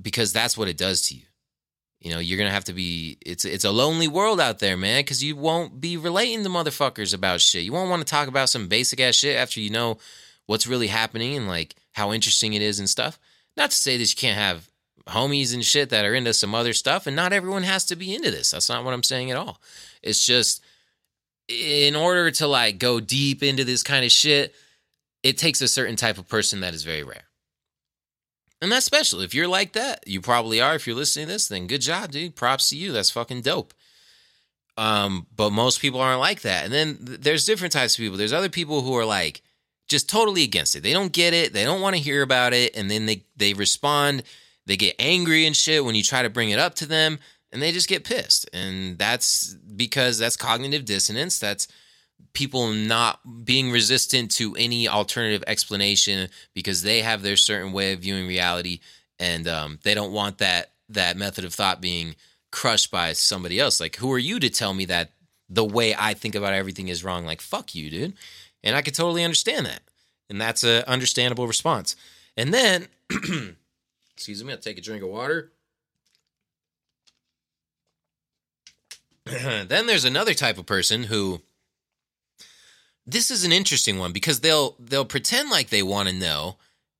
because that's what it does to you. You know, you're gonna have to be. It's it's a lonely world out there, man. Because you won't be relating to motherfuckers about shit. You won't want to talk about some basic ass shit after you know what's really happening and like how interesting it is and stuff. Not to say that you can't have homies and shit that are into some other stuff, and not everyone has to be into this. That's not what I'm saying at all. It's just in order to like go deep into this kind of shit, it takes a certain type of person that is very rare. And that's special. If you're like that, you probably are. If you're listening to this, then good job, dude. Props to you. That's fucking dope. Um, but most people aren't like that. And then there's different types of people. There's other people who are like, just totally against it. They don't get it. They don't want to hear about it. And then they, they respond. They get angry and shit when you try to bring it up to them and they just get pissed. And that's because that's cognitive dissonance. That's people not being resistant to any alternative explanation because they have their certain way of viewing reality and um, they don't want that that method of thought being crushed by somebody else. Like, who are you to tell me that the way I think about everything is wrong? Like, fuck you, dude. And I could totally understand that. And that's an understandable response. And then, excuse me, I'll take a drink of water. then there's another type of person who this is an interesting one because they'll they'll pretend like they want to know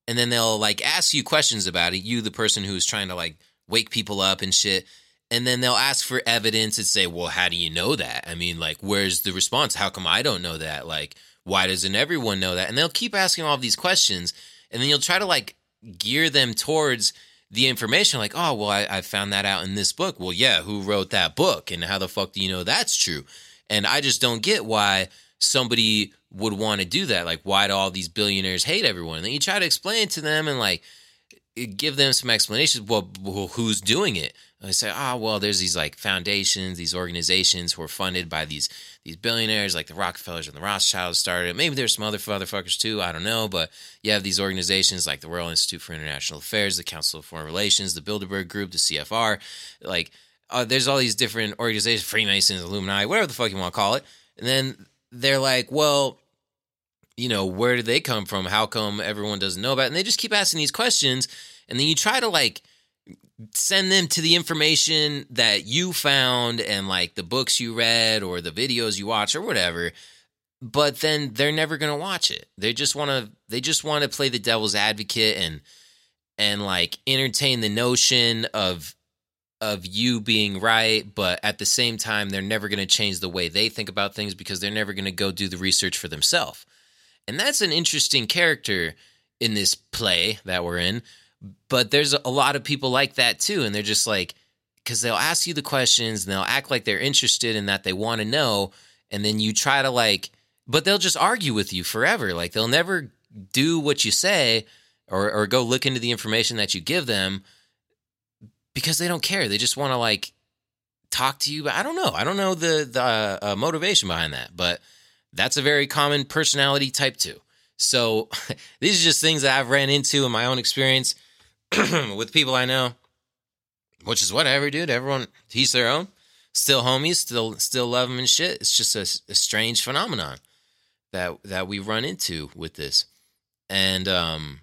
and then they'll like ask you questions about it you the person who's trying to like wake people up and shit and then they'll ask for evidence and say well how do you know that i mean like where's the response how come i don't know that like why doesn't everyone know that? And they'll keep asking all these questions, and then you'll try to like gear them towards the information like, oh, well, I, I, found that out in this book. Well, yeah, who wrote that book? And how the fuck do you know that's true? And I just don't get why somebody would want to do that. Like, why do all these billionaires hate everyone? And then you try to explain it to them and like give them some explanations. Well, who's doing it? And they say, oh, well, there's these like foundations, these organizations who are funded by these these billionaires like the Rockefellers and the Rothschilds started. Maybe there's some other motherfuckers too. I don't know. But you have these organizations like the Royal Institute for International Affairs, the Council of Foreign Relations, the Bilderberg Group, the CFR. Like, uh, there's all these different organizations, Freemasons, Illuminati, whatever the fuck you want to call it. And then they're like, well, you know, where did they come from? How come everyone doesn't know about it? And they just keep asking these questions. And then you try to like send them to the information that you found and like the books you read or the videos you watch or whatever but then they're never going to watch it they just want to they just want to play the devil's advocate and and like entertain the notion of of you being right but at the same time they're never going to change the way they think about things because they're never going to go do the research for themselves and that's an interesting character in this play that we're in but there's a lot of people like that too and they're just like because they'll ask you the questions and they'll act like they're interested in that they want to know and then you try to like but they'll just argue with you forever like they'll never do what you say or, or go look into the information that you give them because they don't care they just want to like talk to you but i don't know i don't know the the uh, motivation behind that but that's a very common personality type too so these are just things that i've ran into in my own experience with people I know, which is whatever, dude. Everyone, he's their own. Still homies, still still love them and shit. It's just a, a strange phenomenon that that we run into with this, and um,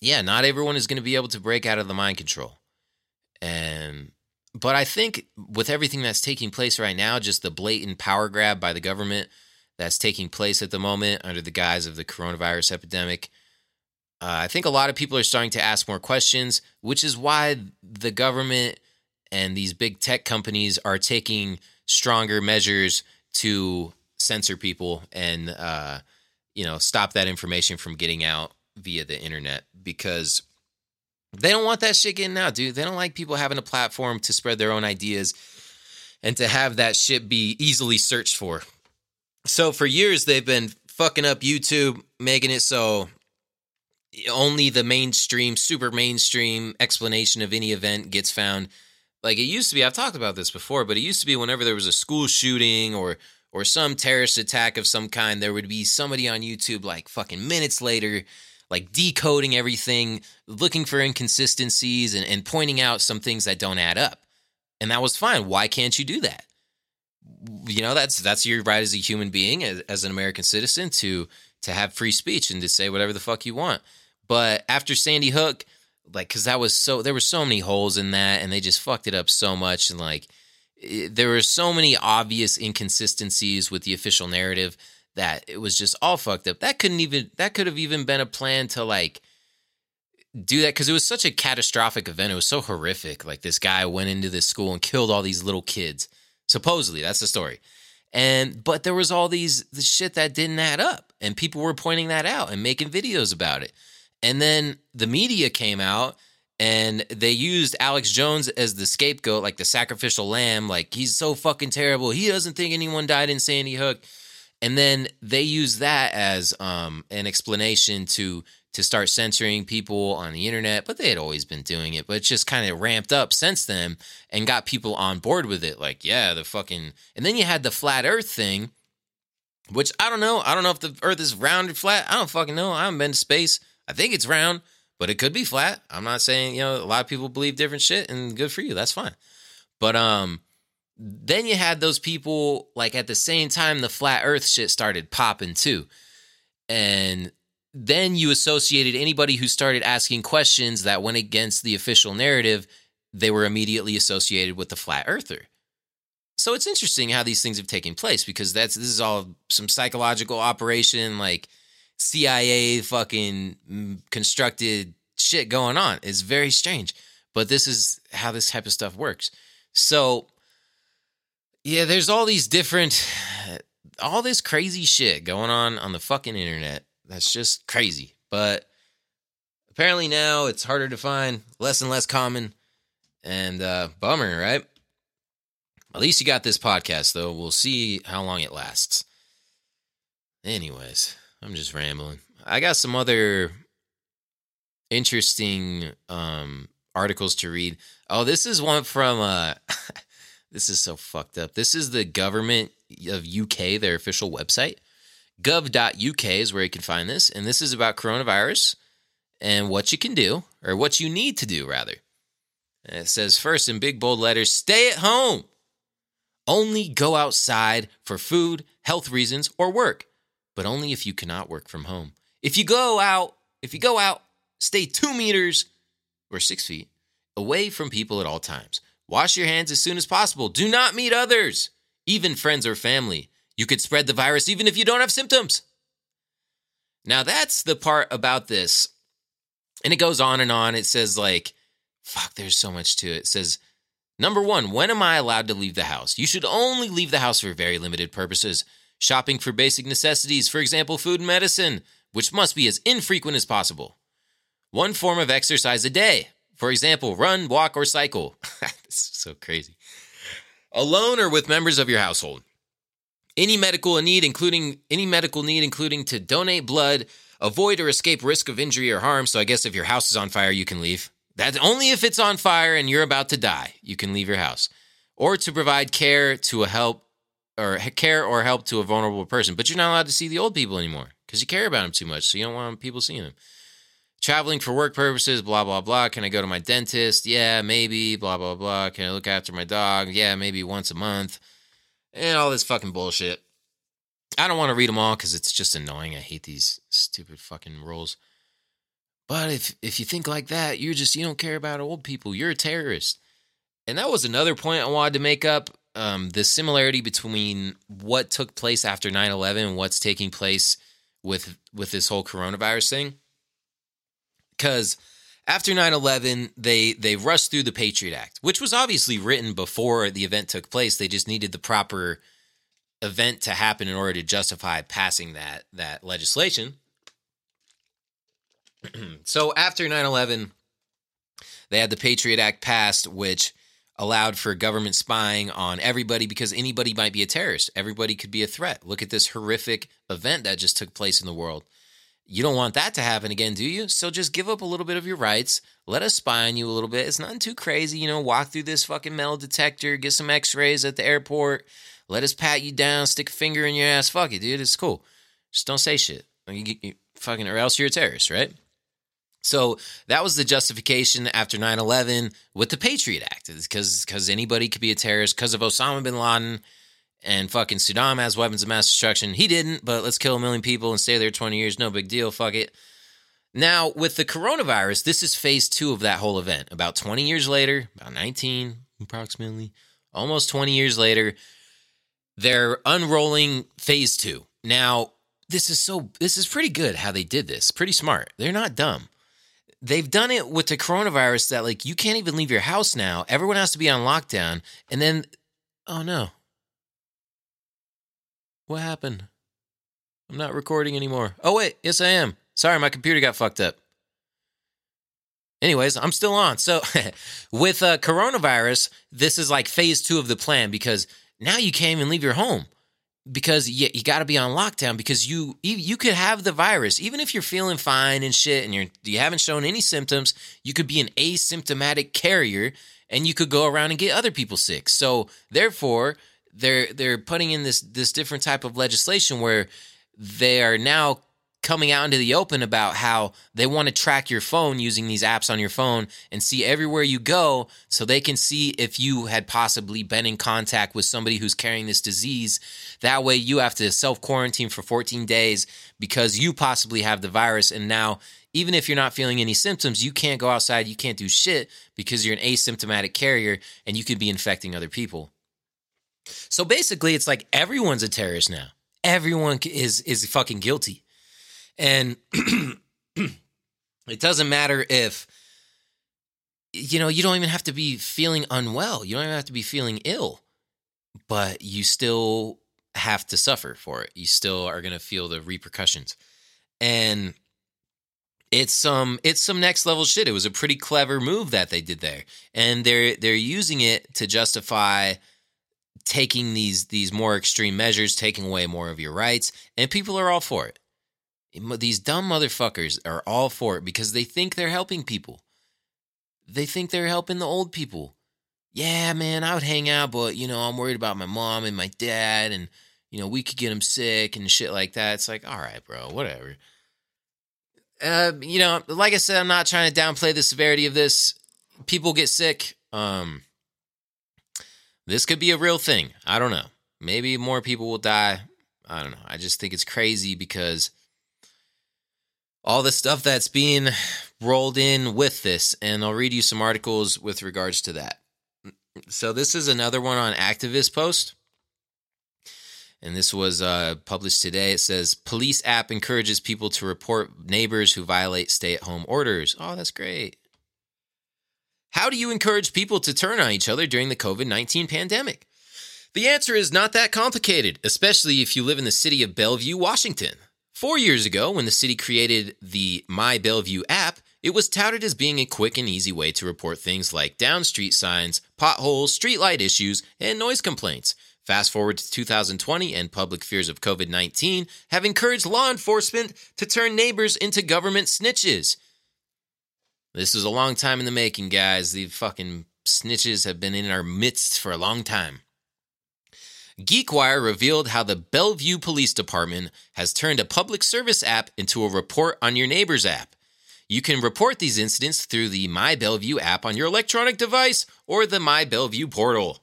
yeah, not everyone is going to be able to break out of the mind control, and but I think with everything that's taking place right now, just the blatant power grab by the government that's taking place at the moment under the guise of the coronavirus epidemic uh, I think a lot of people are starting to ask more questions, which is why the government and these big tech companies are taking stronger measures to censor people and uh, you know stop that information from getting out via the internet because they don't want that shit getting out, dude. They don't like people having a platform to spread their own ideas and to have that shit be easily searched for. So for years they've been fucking up YouTube, making it so only the mainstream, super mainstream explanation of any event gets found. Like it used to be, I've talked about this before, but it used to be whenever there was a school shooting or or some terrorist attack of some kind, there would be somebody on YouTube like fucking minutes later, like decoding everything, looking for inconsistencies and, and pointing out some things that don't add up. And that was fine. Why can't you do that? You know, that's that's your right as a human being, as, as an American citizen, to to have free speech and to say whatever the fuck you want. But after Sandy Hook, like, cause that was so, there were so many holes in that and they just fucked it up so much. And like, it, there were so many obvious inconsistencies with the official narrative that it was just all fucked up. That couldn't even, that could have even been a plan to like, do that because it was such a catastrophic event. It was so horrific. Like this guy went into this school and killed all these little kids. Supposedly, that's the story. And but there was all these the shit that didn't add up, and people were pointing that out and making videos about it. And then the media came out and they used Alex Jones as the scapegoat, like the sacrificial lamb. Like he's so fucking terrible. He doesn't think anyone died in Sandy Hook. And then they used that as um, an explanation to to start censoring people on the internet, but they had always been doing it. But it's just kind of ramped up since then and got people on board with it. Like, yeah, the fucking. And then you had the flat Earth thing, which I don't know. I don't know if the Earth is round or flat. I don't fucking know. I haven't been to space. I think it's round, but it could be flat. I'm not saying, you know, a lot of people believe different shit and good for you. That's fine. But um then you had those people like at the same time the flat earth shit started popping too. And then you associated anybody who started asking questions that went against the official narrative, they were immediately associated with the flat earther. So it's interesting how these things have taken place because that's this is all some psychological operation like CIA fucking mm, constructed shit going on. It's very strange, but this is how this type of stuff works. So, yeah, there's all these different, all this crazy shit going on on the fucking internet. That's just crazy. But apparently now it's harder to find, less and less common, and uh, bummer, right? At least you got this podcast, though. We'll see how long it lasts. Anyways. I'm just rambling. I got some other interesting um articles to read. Oh, this is one from uh this is so fucked up. This is the government of UK, their official website. gov.uk is where you can find this and this is about coronavirus and what you can do or what you need to do rather. And it says first in big bold letters, stay at home. Only go outside for food, health reasons or work but only if you cannot work from home. If you go out, if you go out, stay two meters or six feet away from people at all times. Wash your hands as soon as possible. Do not meet others, even friends or family. You could spread the virus even if you don't have symptoms. Now, that's the part about this. And it goes on and on. It says, like, fuck, there's so much to it. It says, number one, when am I allowed to leave the house? You should only leave the house for very limited purposes. Shopping for basic necessities, for example, food and medicine, which must be as infrequent as possible. One form of exercise a day, for example, run, walk, or cycle. this is so crazy. Alone or with members of your household. Any medical need, including any medical need, including to donate blood, avoid or escape risk of injury or harm. So I guess if your house is on fire, you can leave. That's only if it's on fire and you're about to die, you can leave your house. Or to provide care to a help or care or help to a vulnerable person. But you're not allowed to see the old people anymore because you care about them too much. So you don't want people seeing them. Traveling for work purposes, blah, blah, blah. Can I go to my dentist? Yeah, maybe, blah, blah, blah. Can I look after my dog? Yeah, maybe once a month. And all this fucking bullshit. I don't want to read them all because it's just annoying. I hate these stupid fucking rules. But if if you think like that, you're just you don't care about old people. You're a terrorist. And that was another point I wanted to make up. Um, the similarity between what took place after 9-11 and what's taking place with with this whole coronavirus thing. Because after 9-11, they they rushed through the Patriot Act, which was obviously written before the event took place. They just needed the proper event to happen in order to justify passing that that legislation. so after 9/11 they had the Patriot Act passed which allowed for government spying on everybody because anybody might be a terrorist. Everybody could be a threat. Look at this horrific event that just took place in the world. You don't want that to happen again, do you? So just give up a little bit of your rights. Let us spy on you a little bit. It's nothing too crazy, you know. Walk through this fucking metal detector, get some x rays at the airport, let us pat you down, stick a finger in your ass. Fuck it, dude. It's cool. Just don't say shit. You, you, fucking, or else you're a terrorist, right? So that was the justification after 9 11 with the Patriot Act, because anybody could be a terrorist because of Osama bin Laden and fucking Saddam has weapons of mass destruction. He didn't, but let's kill a million people and stay there 20 years. No big deal. Fuck it. Now, with the coronavirus, this is phase two of that whole event. About 20 years later, about 19 approximately, almost 20 years later, they're unrolling phase two. Now, this is so, this is pretty good how they did this. Pretty smart. They're not dumb. They've done it with the coronavirus that, like, you can't even leave your house now. Everyone has to be on lockdown. And then, oh no, what happened? I'm not recording anymore. Oh, wait. Yes, I am. Sorry, my computer got fucked up. Anyways, I'm still on. So, with uh, coronavirus, this is like phase two of the plan because now you can't even leave your home because you, you got to be on lockdown because you you could have the virus even if you're feeling fine and shit and you're you haven't shown any symptoms. You could be an asymptomatic carrier and you could go around and get other people sick. So, therefore, they're they're putting in this this different type of legislation where they are now coming out into the open about how they want to track your phone using these apps on your phone and see everywhere you go so they can see if you had possibly been in contact with somebody who's carrying this disease. That way you have to self quarantine for 14 days because you possibly have the virus and now even if you're not feeling any symptoms, you can't go outside, you can't do shit because you're an asymptomatic carrier and you could be infecting other people. So basically, it's like everyone's a terrorist now. Everyone is is fucking guilty, and it doesn't matter if you know you don't even have to be feeling unwell. You don't even have to be feeling ill, but you still have to suffer for it. You still are going to feel the repercussions, and it's some it's some next level shit. It was a pretty clever move that they did there, and they're they're using it to justify taking these these more extreme measures, taking away more of your rights, and people are all for it. These dumb motherfuckers are all for it because they think they're helping people. They think they're helping the old people. Yeah, man, I would hang out, but you know, I'm worried about my mom and my dad, and you know, we could get them sick and shit like that. It's like, all right, bro, whatever. Uh, you know, like I said, I'm not trying to downplay the severity of this. People get sick. Um, this could be a real thing. I don't know. Maybe more people will die. I don't know. I just think it's crazy because all the stuff that's being rolled in with this, and I'll read you some articles with regards to that. So this is another one on activist post. And this was uh, published today. It says police app encourages people to report neighbors who violate stay at home orders. Oh, that's great. How do you encourage people to turn on each other during the COVID 19 pandemic? The answer is not that complicated, especially if you live in the city of Bellevue, Washington. Four years ago, when the city created the My Bellevue app, it was touted as being a quick and easy way to report things like down street signs, potholes, streetlight issues, and noise complaints. Fast forward to 2020, and public fears of COVID 19 have encouraged law enforcement to turn neighbors into government snitches. This was a long time in the making, guys. The fucking snitches have been in our midst for a long time. GeekWire revealed how the Bellevue Police Department has turned a public service app into a report on your neighbor's app. You can report these incidents through the My Bellevue app on your electronic device or the My Bellevue portal.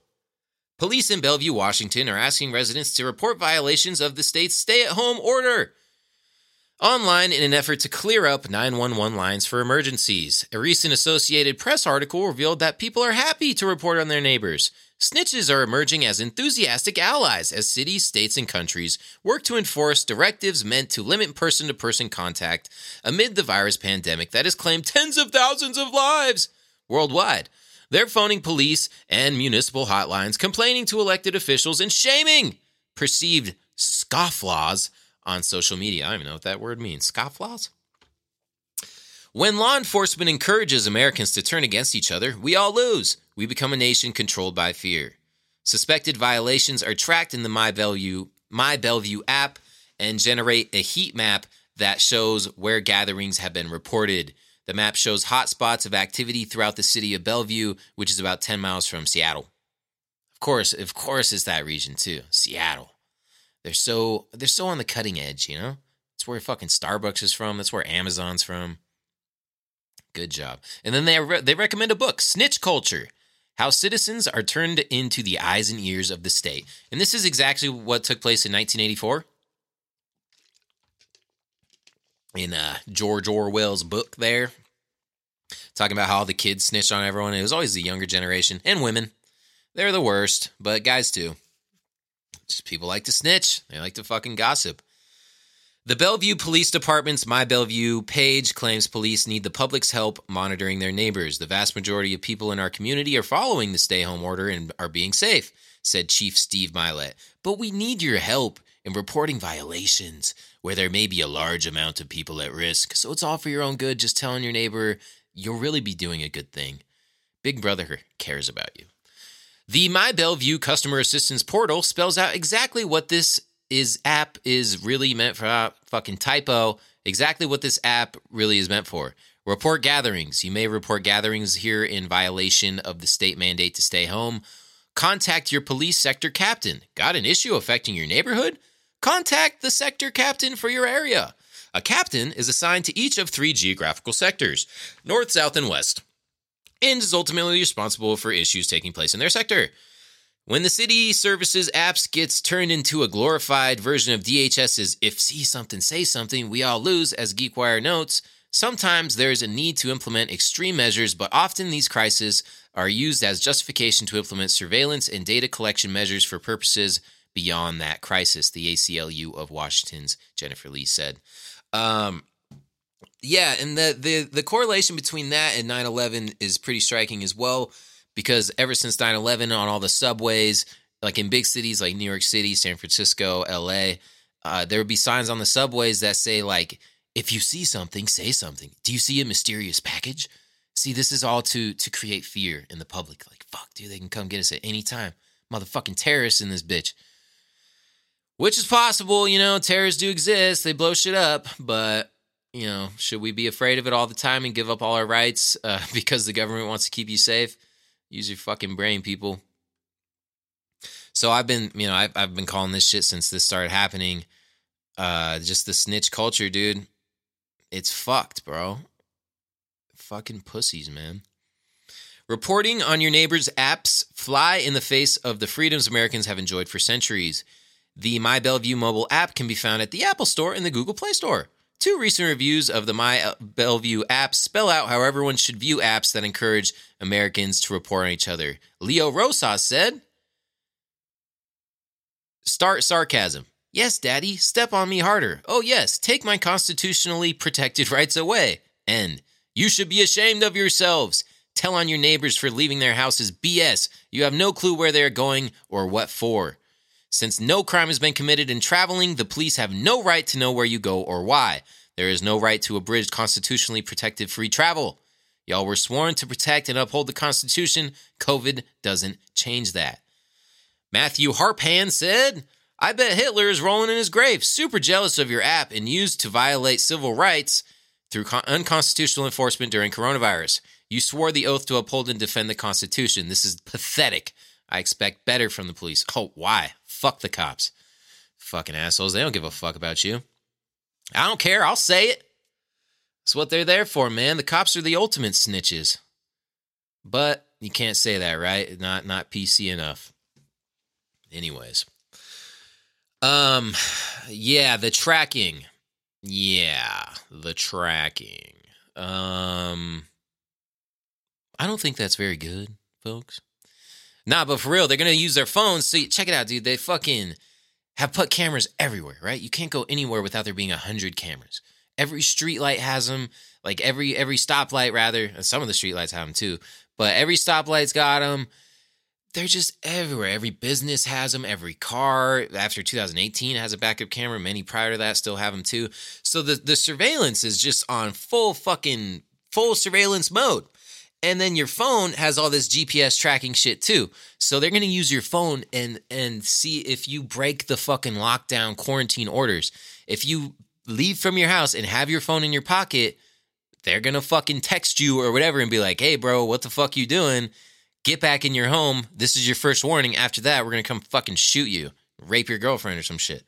Police in Bellevue, Washington are asking residents to report violations of the state's stay at home order online in an effort to clear up 911 lines for emergencies. A recent Associated Press article revealed that people are happy to report on their neighbors. Snitches are emerging as enthusiastic allies as cities, states, and countries work to enforce directives meant to limit person to person contact amid the virus pandemic that has claimed tens of thousands of lives worldwide. They're phoning police and municipal hotlines, complaining to elected officials and shaming perceived scofflaws on social media. I don't even know what that word means. Scofflaws? When law enforcement encourages Americans to turn against each other, we all lose. We become a nation controlled by fear. Suspected violations are tracked in the My Bellevue, My Bellevue app and generate a heat map that shows where gatherings have been reported. The map shows hotspots of activity throughout the city of Bellevue, which is about 10 miles from Seattle. Of course, of course it's that region too. Seattle. They're so they're so on the cutting edge, you know? It's where fucking Starbucks is from, that's where Amazon's from. Good job. And then they re- they recommend a book, Snitch Culture. How citizens are turned into the eyes and ears of the state. And this is exactly what took place in 1984 in uh, George Orwell's book there, talking about how the kids snitched on everyone. It was always the younger generation and women. They're the worst, but guys too. Just people like to snitch. They like to fucking gossip. The Bellevue Police Department's My Bellevue page claims police need the public's help monitoring their neighbors. The vast majority of people in our community are following the stay home order and are being safe, said Chief Steve Mylett. But we need your help in reporting violations where there may be a large amount of people at risk. So it's all for your own good. Just telling your neighbor you'll really be doing a good thing. Big Brother cares about you. The My Bellevue customer assistance portal spells out exactly what this is app is really meant for. Uh, fucking typo. Exactly what this app really is meant for. Report gatherings. You may report gatherings here in violation of the state mandate to stay home. Contact your police sector captain. Got an issue affecting your neighborhood? Contact the sector captain for your area. A captain is assigned to each of three geographical sectors north, south, and west, and is ultimately responsible for issues taking place in their sector. When the city services apps gets turned into a glorified version of DHS's if see something, say something, we all lose, as GeekWire notes, sometimes there is a need to implement extreme measures, but often these crises are used as justification to implement surveillance and data collection measures for purposes beyond that crisis, the ACLU of Washington's Jennifer Lee said. Um, yeah, and the, the the correlation between that and 9/11 is pretty striking as well because ever since 9/11 on all the subways, like in big cities like New York City, San Francisco, LA, uh, there would be signs on the subways that say like if you see something, say something. Do you see a mysterious package? See, this is all to to create fear in the public. Like, fuck, dude, they can come get us at any time. Motherfucking terrorists in this bitch. Which is possible, you know, terrorists do exist. They blow shit up, but you know, should we be afraid of it all the time and give up all our rights uh, because the government wants to keep you safe? Use your fucking brain, people. So I've been, you know, I've, I've been calling this shit since this started happening. Uh, just the snitch culture, dude. It's fucked, bro. Fucking pussies, man. Reporting on your neighbor's apps fly in the face of the freedoms Americans have enjoyed for centuries. The My Bellevue mobile app can be found at the Apple Store and the Google Play Store. Two recent reviews of the My Bellevue app spell out how everyone should view apps that encourage Americans to report on each other. Leo Rosas said, Start sarcasm. Yes, Daddy, step on me harder. Oh, yes, take my constitutionally protected rights away. End. You should be ashamed of yourselves. Tell on your neighbors for leaving their houses BS. You have no clue where they are going or what for. Since no crime has been committed in traveling, the police have no right to know where you go or why. There is no right to abridged constitutionally protected free travel. Y'all were sworn to protect and uphold the Constitution. COVID doesn't change that. Matthew Harpan said, I bet Hitler is rolling in his grave, super jealous of your app and used to violate civil rights through con- unconstitutional enforcement during coronavirus. You swore the oath to uphold and defend the Constitution. This is pathetic. I expect better from the police. Oh, why? Fuck the cops. Fucking assholes. They don't give a fuck about you. I don't care. I'll say it. That's what they're there for, man. The cops are the ultimate snitches. But you can't say that, right? Not not PC enough. Anyways. Um yeah, the tracking. Yeah, the tracking. Um I don't think that's very good, folks. Nah, but for real, they're gonna use their phones. So check it out, dude. They fucking have put cameras everywhere, right? You can't go anywhere without there being a hundred cameras. Every street light has them. Like every every stoplight, rather. And some of the streetlights have them too, but every stoplight's got them. They're just everywhere. Every business has them. Every car after 2018 has a backup camera. Many prior to that still have them too. So the the surveillance is just on full fucking full surveillance mode. And then your phone has all this GPS tracking shit too. So they're gonna use your phone and and see if you break the fucking lockdown quarantine orders. If you leave from your house and have your phone in your pocket, they're gonna fucking text you or whatever and be like, "Hey, bro, what the fuck you doing? Get back in your home. This is your first warning. After that, we're gonna come fucking shoot you, rape your girlfriend or some shit."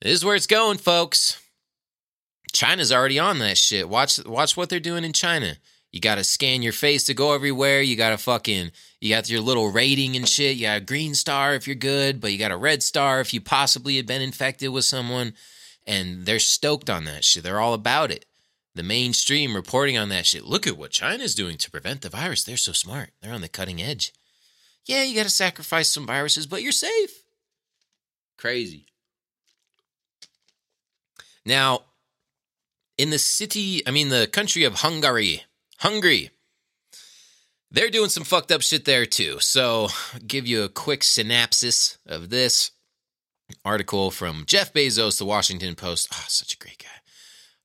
This is where it's going, folks. China's already on that shit. Watch watch what they're doing in China. You got to scan your face to go everywhere. You got to fucking, you got your little rating and shit. You got a green star if you're good, but you got a red star if you possibly had been infected with someone. And they're stoked on that shit. They're all about it. The mainstream reporting on that shit. Look at what China's doing to prevent the virus. They're so smart. They're on the cutting edge. Yeah, you got to sacrifice some viruses, but you're safe. Crazy. Now, in the city, I mean, the country of Hungary, Hungary. They're doing some fucked up shit there too. So, give you a quick synopsis of this article from Jeff Bezos, the Washington Post. Oh, such a great guy.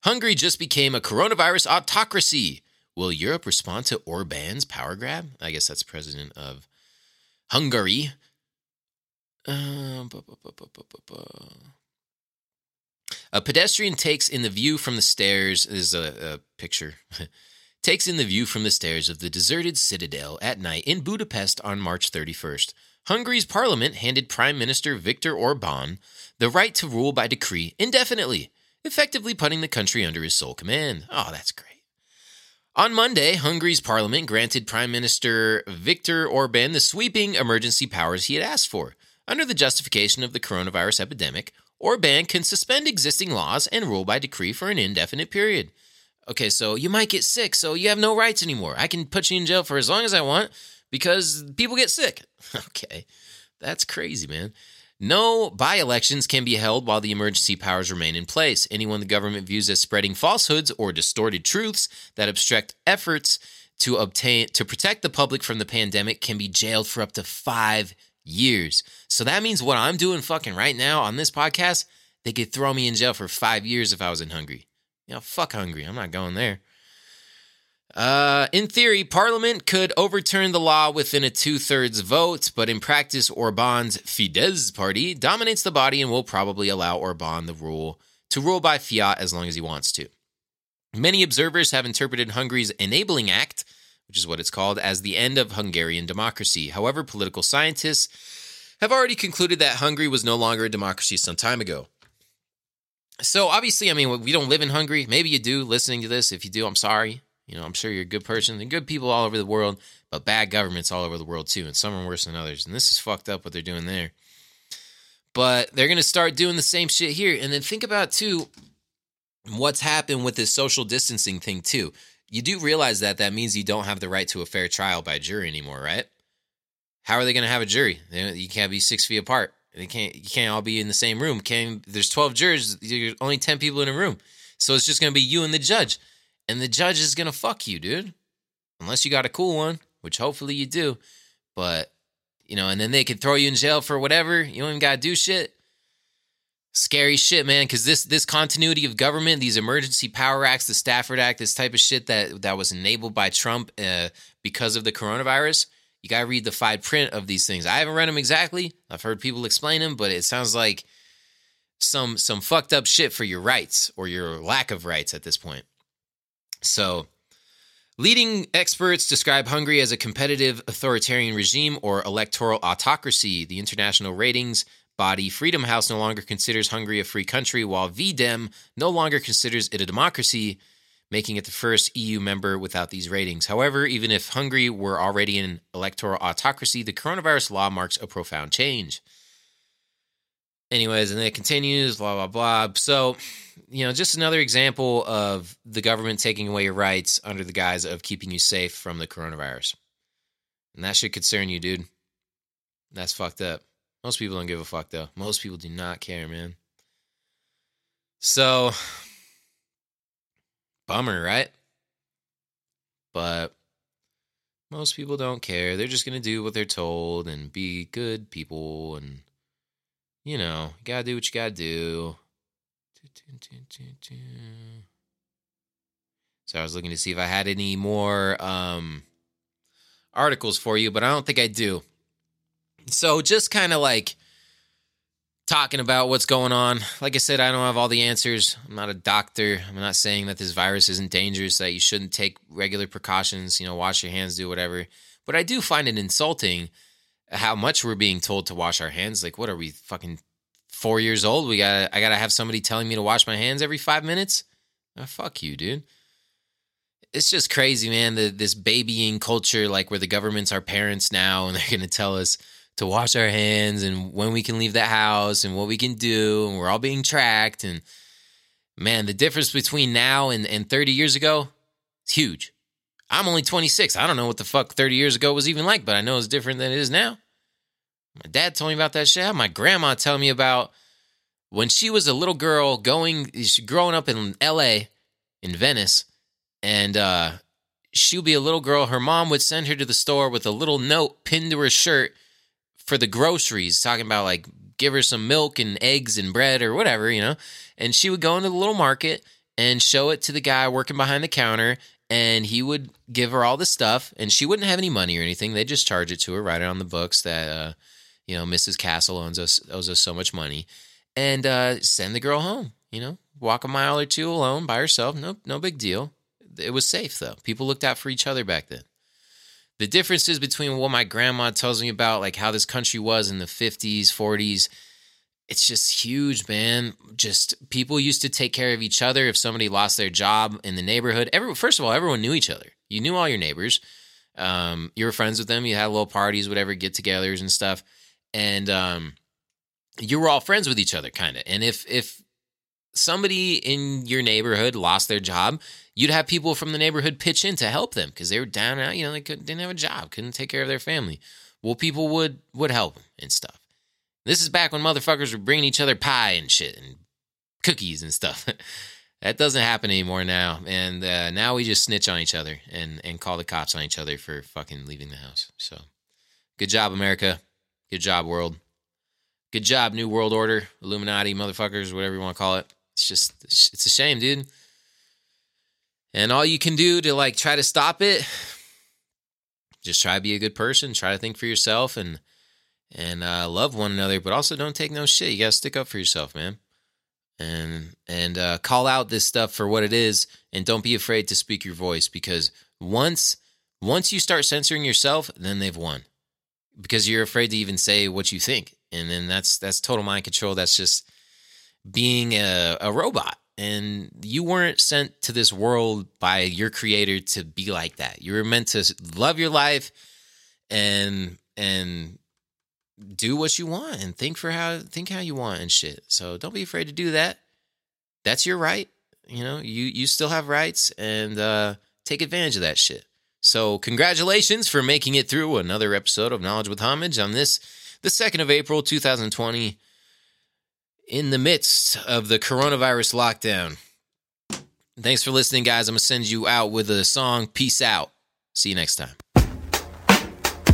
Hungary just became a coronavirus autocracy. Will Europe respond to Orban's power grab? I guess that's president of Hungary. Uh, a pedestrian takes in the view from the stairs. Is a, a picture. takes in the view from the stairs of the deserted citadel at night in Budapest on March 31st. Hungary's parliament handed Prime Minister Viktor Orban the right to rule by decree indefinitely, effectively putting the country under his sole command. Oh, that's great. On Monday, Hungary's parliament granted Prime Minister Viktor Orban the sweeping emergency powers he had asked for. Under the justification of the coronavirus epidemic, Orban can suspend existing laws and rule by decree for an indefinite period. Okay, so you might get sick, so you have no rights anymore. I can put you in jail for as long as I want because people get sick. okay, that's crazy, man. No by elections can be held while the emergency powers remain in place. Anyone the government views as spreading falsehoods or distorted truths that obstruct efforts to obtain to protect the public from the pandemic can be jailed for up to five years. So that means what I'm doing fucking right now on this podcast, they could throw me in jail for five years if I was in Hungary. Know, fuck Hungary. I'm not going there. Uh, in theory, Parliament could overturn the law within a two thirds vote, but in practice, Orban's Fidesz party dominates the body and will probably allow Orban the rule to rule by fiat as long as he wants to. Many observers have interpreted Hungary's Enabling Act, which is what it's called, as the end of Hungarian democracy. However, political scientists have already concluded that Hungary was no longer a democracy some time ago. So, obviously, I mean, we don't live in Hungary. Maybe you do listening to this. If you do, I'm sorry. You know, I'm sure you're a good person and good people all over the world, but bad governments all over the world too, and some are worse than others. And this is fucked up what they're doing there. But they're gonna start doing the same shit here. And then think about too, what's happened with this social distancing thing too. You do realize that that means you don't have the right to a fair trial by jury anymore, right? How are they to have a jury? You can't be six feet apart. They can't. You can't all be in the same room. Can there's twelve jurors. There's only ten people in a room, so it's just going to be you and the judge, and the judge is going to fuck you, dude. Unless you got a cool one, which hopefully you do. But you know, and then they can throw you in jail for whatever. You don't even got to do shit scary shit, man. Because this this continuity of government, these emergency power acts, the Stafford Act, this type of shit that that was enabled by Trump uh, because of the coronavirus. You gotta read the fine print of these things. I haven't read them exactly. I've heard people explain them, but it sounds like some some fucked up shit for your rights or your lack of rights at this point. So. Leading experts describe Hungary as a competitive authoritarian regime or electoral autocracy. The international ratings body, Freedom House no longer considers Hungary a free country, while VDEM no longer considers it a democracy, making it the first EU member without these ratings. However, even if Hungary were already an electoral autocracy, the coronavirus law marks a profound change. Anyways, and then it continues, blah, blah, blah. So, you know, just another example of the government taking away your rights under the guise of keeping you safe from the coronavirus. And that should concern you, dude. That's fucked up. Most people don't give a fuck though. Most people do not care, man. So bummer, right? But most people don't care. They're just going to do what they're told and be good people and you know, you got to do what you got to do. So I was looking to see if I had any more um articles for you, but I don't think I do. So just kind of like talking about what's going on. Like I said, I don't have all the answers. I'm not a doctor. I'm not saying that this virus isn't dangerous, that you shouldn't take regular precautions, you know, wash your hands, do whatever. But I do find it insulting how much we're being told to wash our hands. Like, what are we fucking four years old? We got I gotta have somebody telling me to wash my hands every five minutes? Oh, fuck you, dude. It's just crazy, man. The, this babying culture, like where the government's our parents now, and they're gonna tell us, to wash our hands and when we can leave the house and what we can do and we're all being tracked. And man the difference between now and, and 30 years ago is huge. I'm only 26 i don't know what the fuck 30 years ago was even like but i know it's different than it is now. My dad told me about that shit. My grandma telling me about when she was a little girl going growing up in la in venice and uh she would be a little girl. Her mom would send her to the store with a little note pinned to her shirt for the groceries, talking about like give her some milk and eggs and bread or whatever, you know. And she would go into the little market and show it to the guy working behind the counter and he would give her all the stuff and she wouldn't have any money or anything. They just charge it to her, write it on the books that uh, you know, Mrs. Castle owns us owes us so much money. And uh, send the girl home, you know. Walk a mile or two alone by herself. No no big deal. It was safe though. People looked out for each other back then the differences between what my grandma tells me about like how this country was in the 50s 40s it's just huge man. Just people used to take care of each other. If somebody lost their job in the neighborhood every, first of all everyone knew each other. You knew all your neighbors. Um, you were friends with them. You had little parties whatever get-togethers and stuff. And um, you were all friends with each other kind of and if if somebody in your neighborhood lost their job you'd have people from the neighborhood pitch in to help them because they were down out, you know, they could, didn't have a job, couldn't take care of their family. Well, people would would help them and stuff. This is back when motherfuckers were bringing each other pie and shit and cookies and stuff. that doesn't happen anymore now, and uh, now we just snitch on each other and and call the cops on each other for fucking leaving the house. So, good job, America. Good job, world. Good job, New World Order, Illuminati, motherfuckers, whatever you want to call it. It's just, it's a shame, dude. And all you can do to like try to stop it, just try to be a good person, try to think for yourself and and uh, love one another, but also don't take no shit. You gotta stick up for yourself, man. And and uh, call out this stuff for what it is, and don't be afraid to speak your voice because once once you start censoring yourself, then they've won because you're afraid to even say what you think, and then that's that's total mind control. That's just being a, a robot and you weren't sent to this world by your creator to be like that. You were meant to love your life and and do what you want and think for how think how you want and shit. So don't be afraid to do that. That's your right. you know, you you still have rights and uh, take advantage of that shit. So, congratulations for making it through another episode of Knowledge with Homage on this, the 2nd of April, 2020, in the midst of the coronavirus lockdown. Thanks for listening, guys. I'm going to send you out with a song. Peace out. See you next time.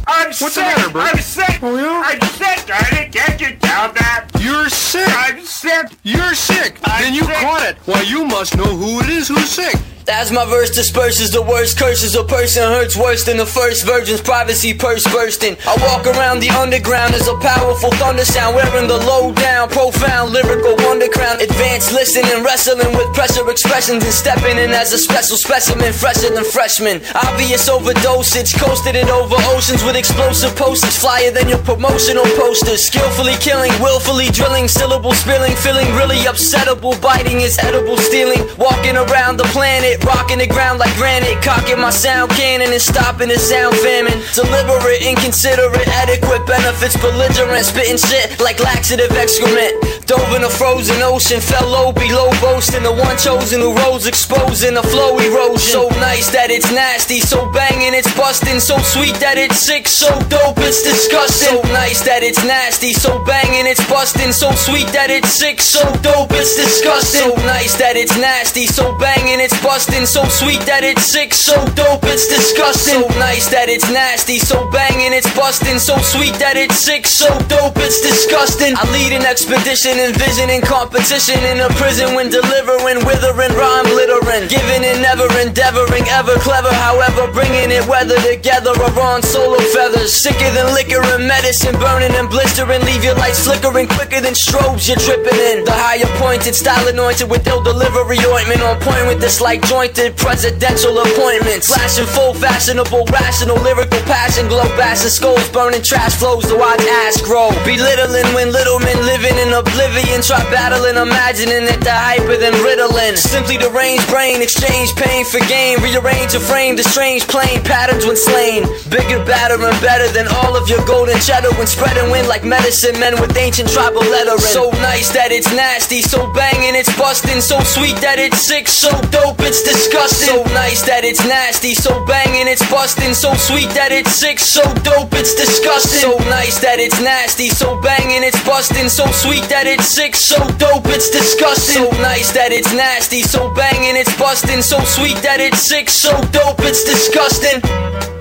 I'm What's the matter, Bert? I'm sick. Oh, yeah? I'm sick, darling. Can't you tell that? You're sick. I'm sick. You're sick. I'm then you sick. caught it. Why, you must know who it is who's sick. As my verse disperses the worst curses, a person hurts worse than the first virgin's privacy purse bursting. I walk around the underground as a powerful thunder sound, wearing the low down, profound lyrical wonder crown. Advanced listening, wrestling with pressure expressions, and stepping in as a special specimen, fresher than freshman. Obvious overdosage, coasted it over oceans with explosive posters, flyer than your promotional posters. Skillfully killing, willfully drilling, syllable spilling, feeling really upsettable, biting is edible, stealing, walking around the planet, rocking the ground like granite, cocking my sound cannon and stopping the sound famine. Deliberate, inconsiderate, adequate benefits, belligerent, spitting shit like laxative excrement. Dove in a frozen ocean, fell low below boasting, the one chosen who rose exposing the flow erosion. So nice that it's nasty, so banging it's busting, so sweet that it's sick, so dope it's disgusting. So nice that it's nasty, so banging it's busting, so sweet that it's sick, so dope it's disgusting. So nice that it's nasty, so banging it's busting, so sweet that it's sick, so dope it's disgusting. So nice that it's nasty, so banging it's busting, so sweet that it's sick, so dope it's disgusting. I lead an expedition, envisioning competition in a prison when delivering, withering, rhyme littering, giving and never endeavoring, ever clever, however, bringing it weather together or on solo feathers. Sicker than liquor and medicine, burning and blistering, leave your lights flickering quicker than strobes you're tripping in. The higher pointed style anointed with ill delivery ointment on point with this like jointed presidential appointments. Flashing full fashionable, rational, lyrical passion, glow bashing skulls, burning trash flows, the wide ass grow. Belittling when little men living in oblivion, try battling, imagining that they're hyper than riddling. Simply deranged brain, exchange pain for gain, rearrange a frame, the strange plain patterns when slain. Bigger, badder, and better than all of your golden cheddar when spreading wind like medicine men with ancient tribal lettering. So nice that it's nasty, so banging it's busting, so sweet that it's sick, so dope it's disgusting. So nice that it's nasty, so banging it's busting, so sweet that it's sick, so dope it's disgusting. So nice that it's nasty, so banging it's busting, so sweet that it's sick, so dope it's disgusting. So nice that it's nasty, so banging it's busting, so sweet that it's sick, so dope it's disgusting.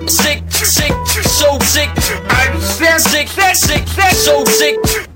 Sick, sick, so sick, I'm sick. sick, sick, sick, so sick.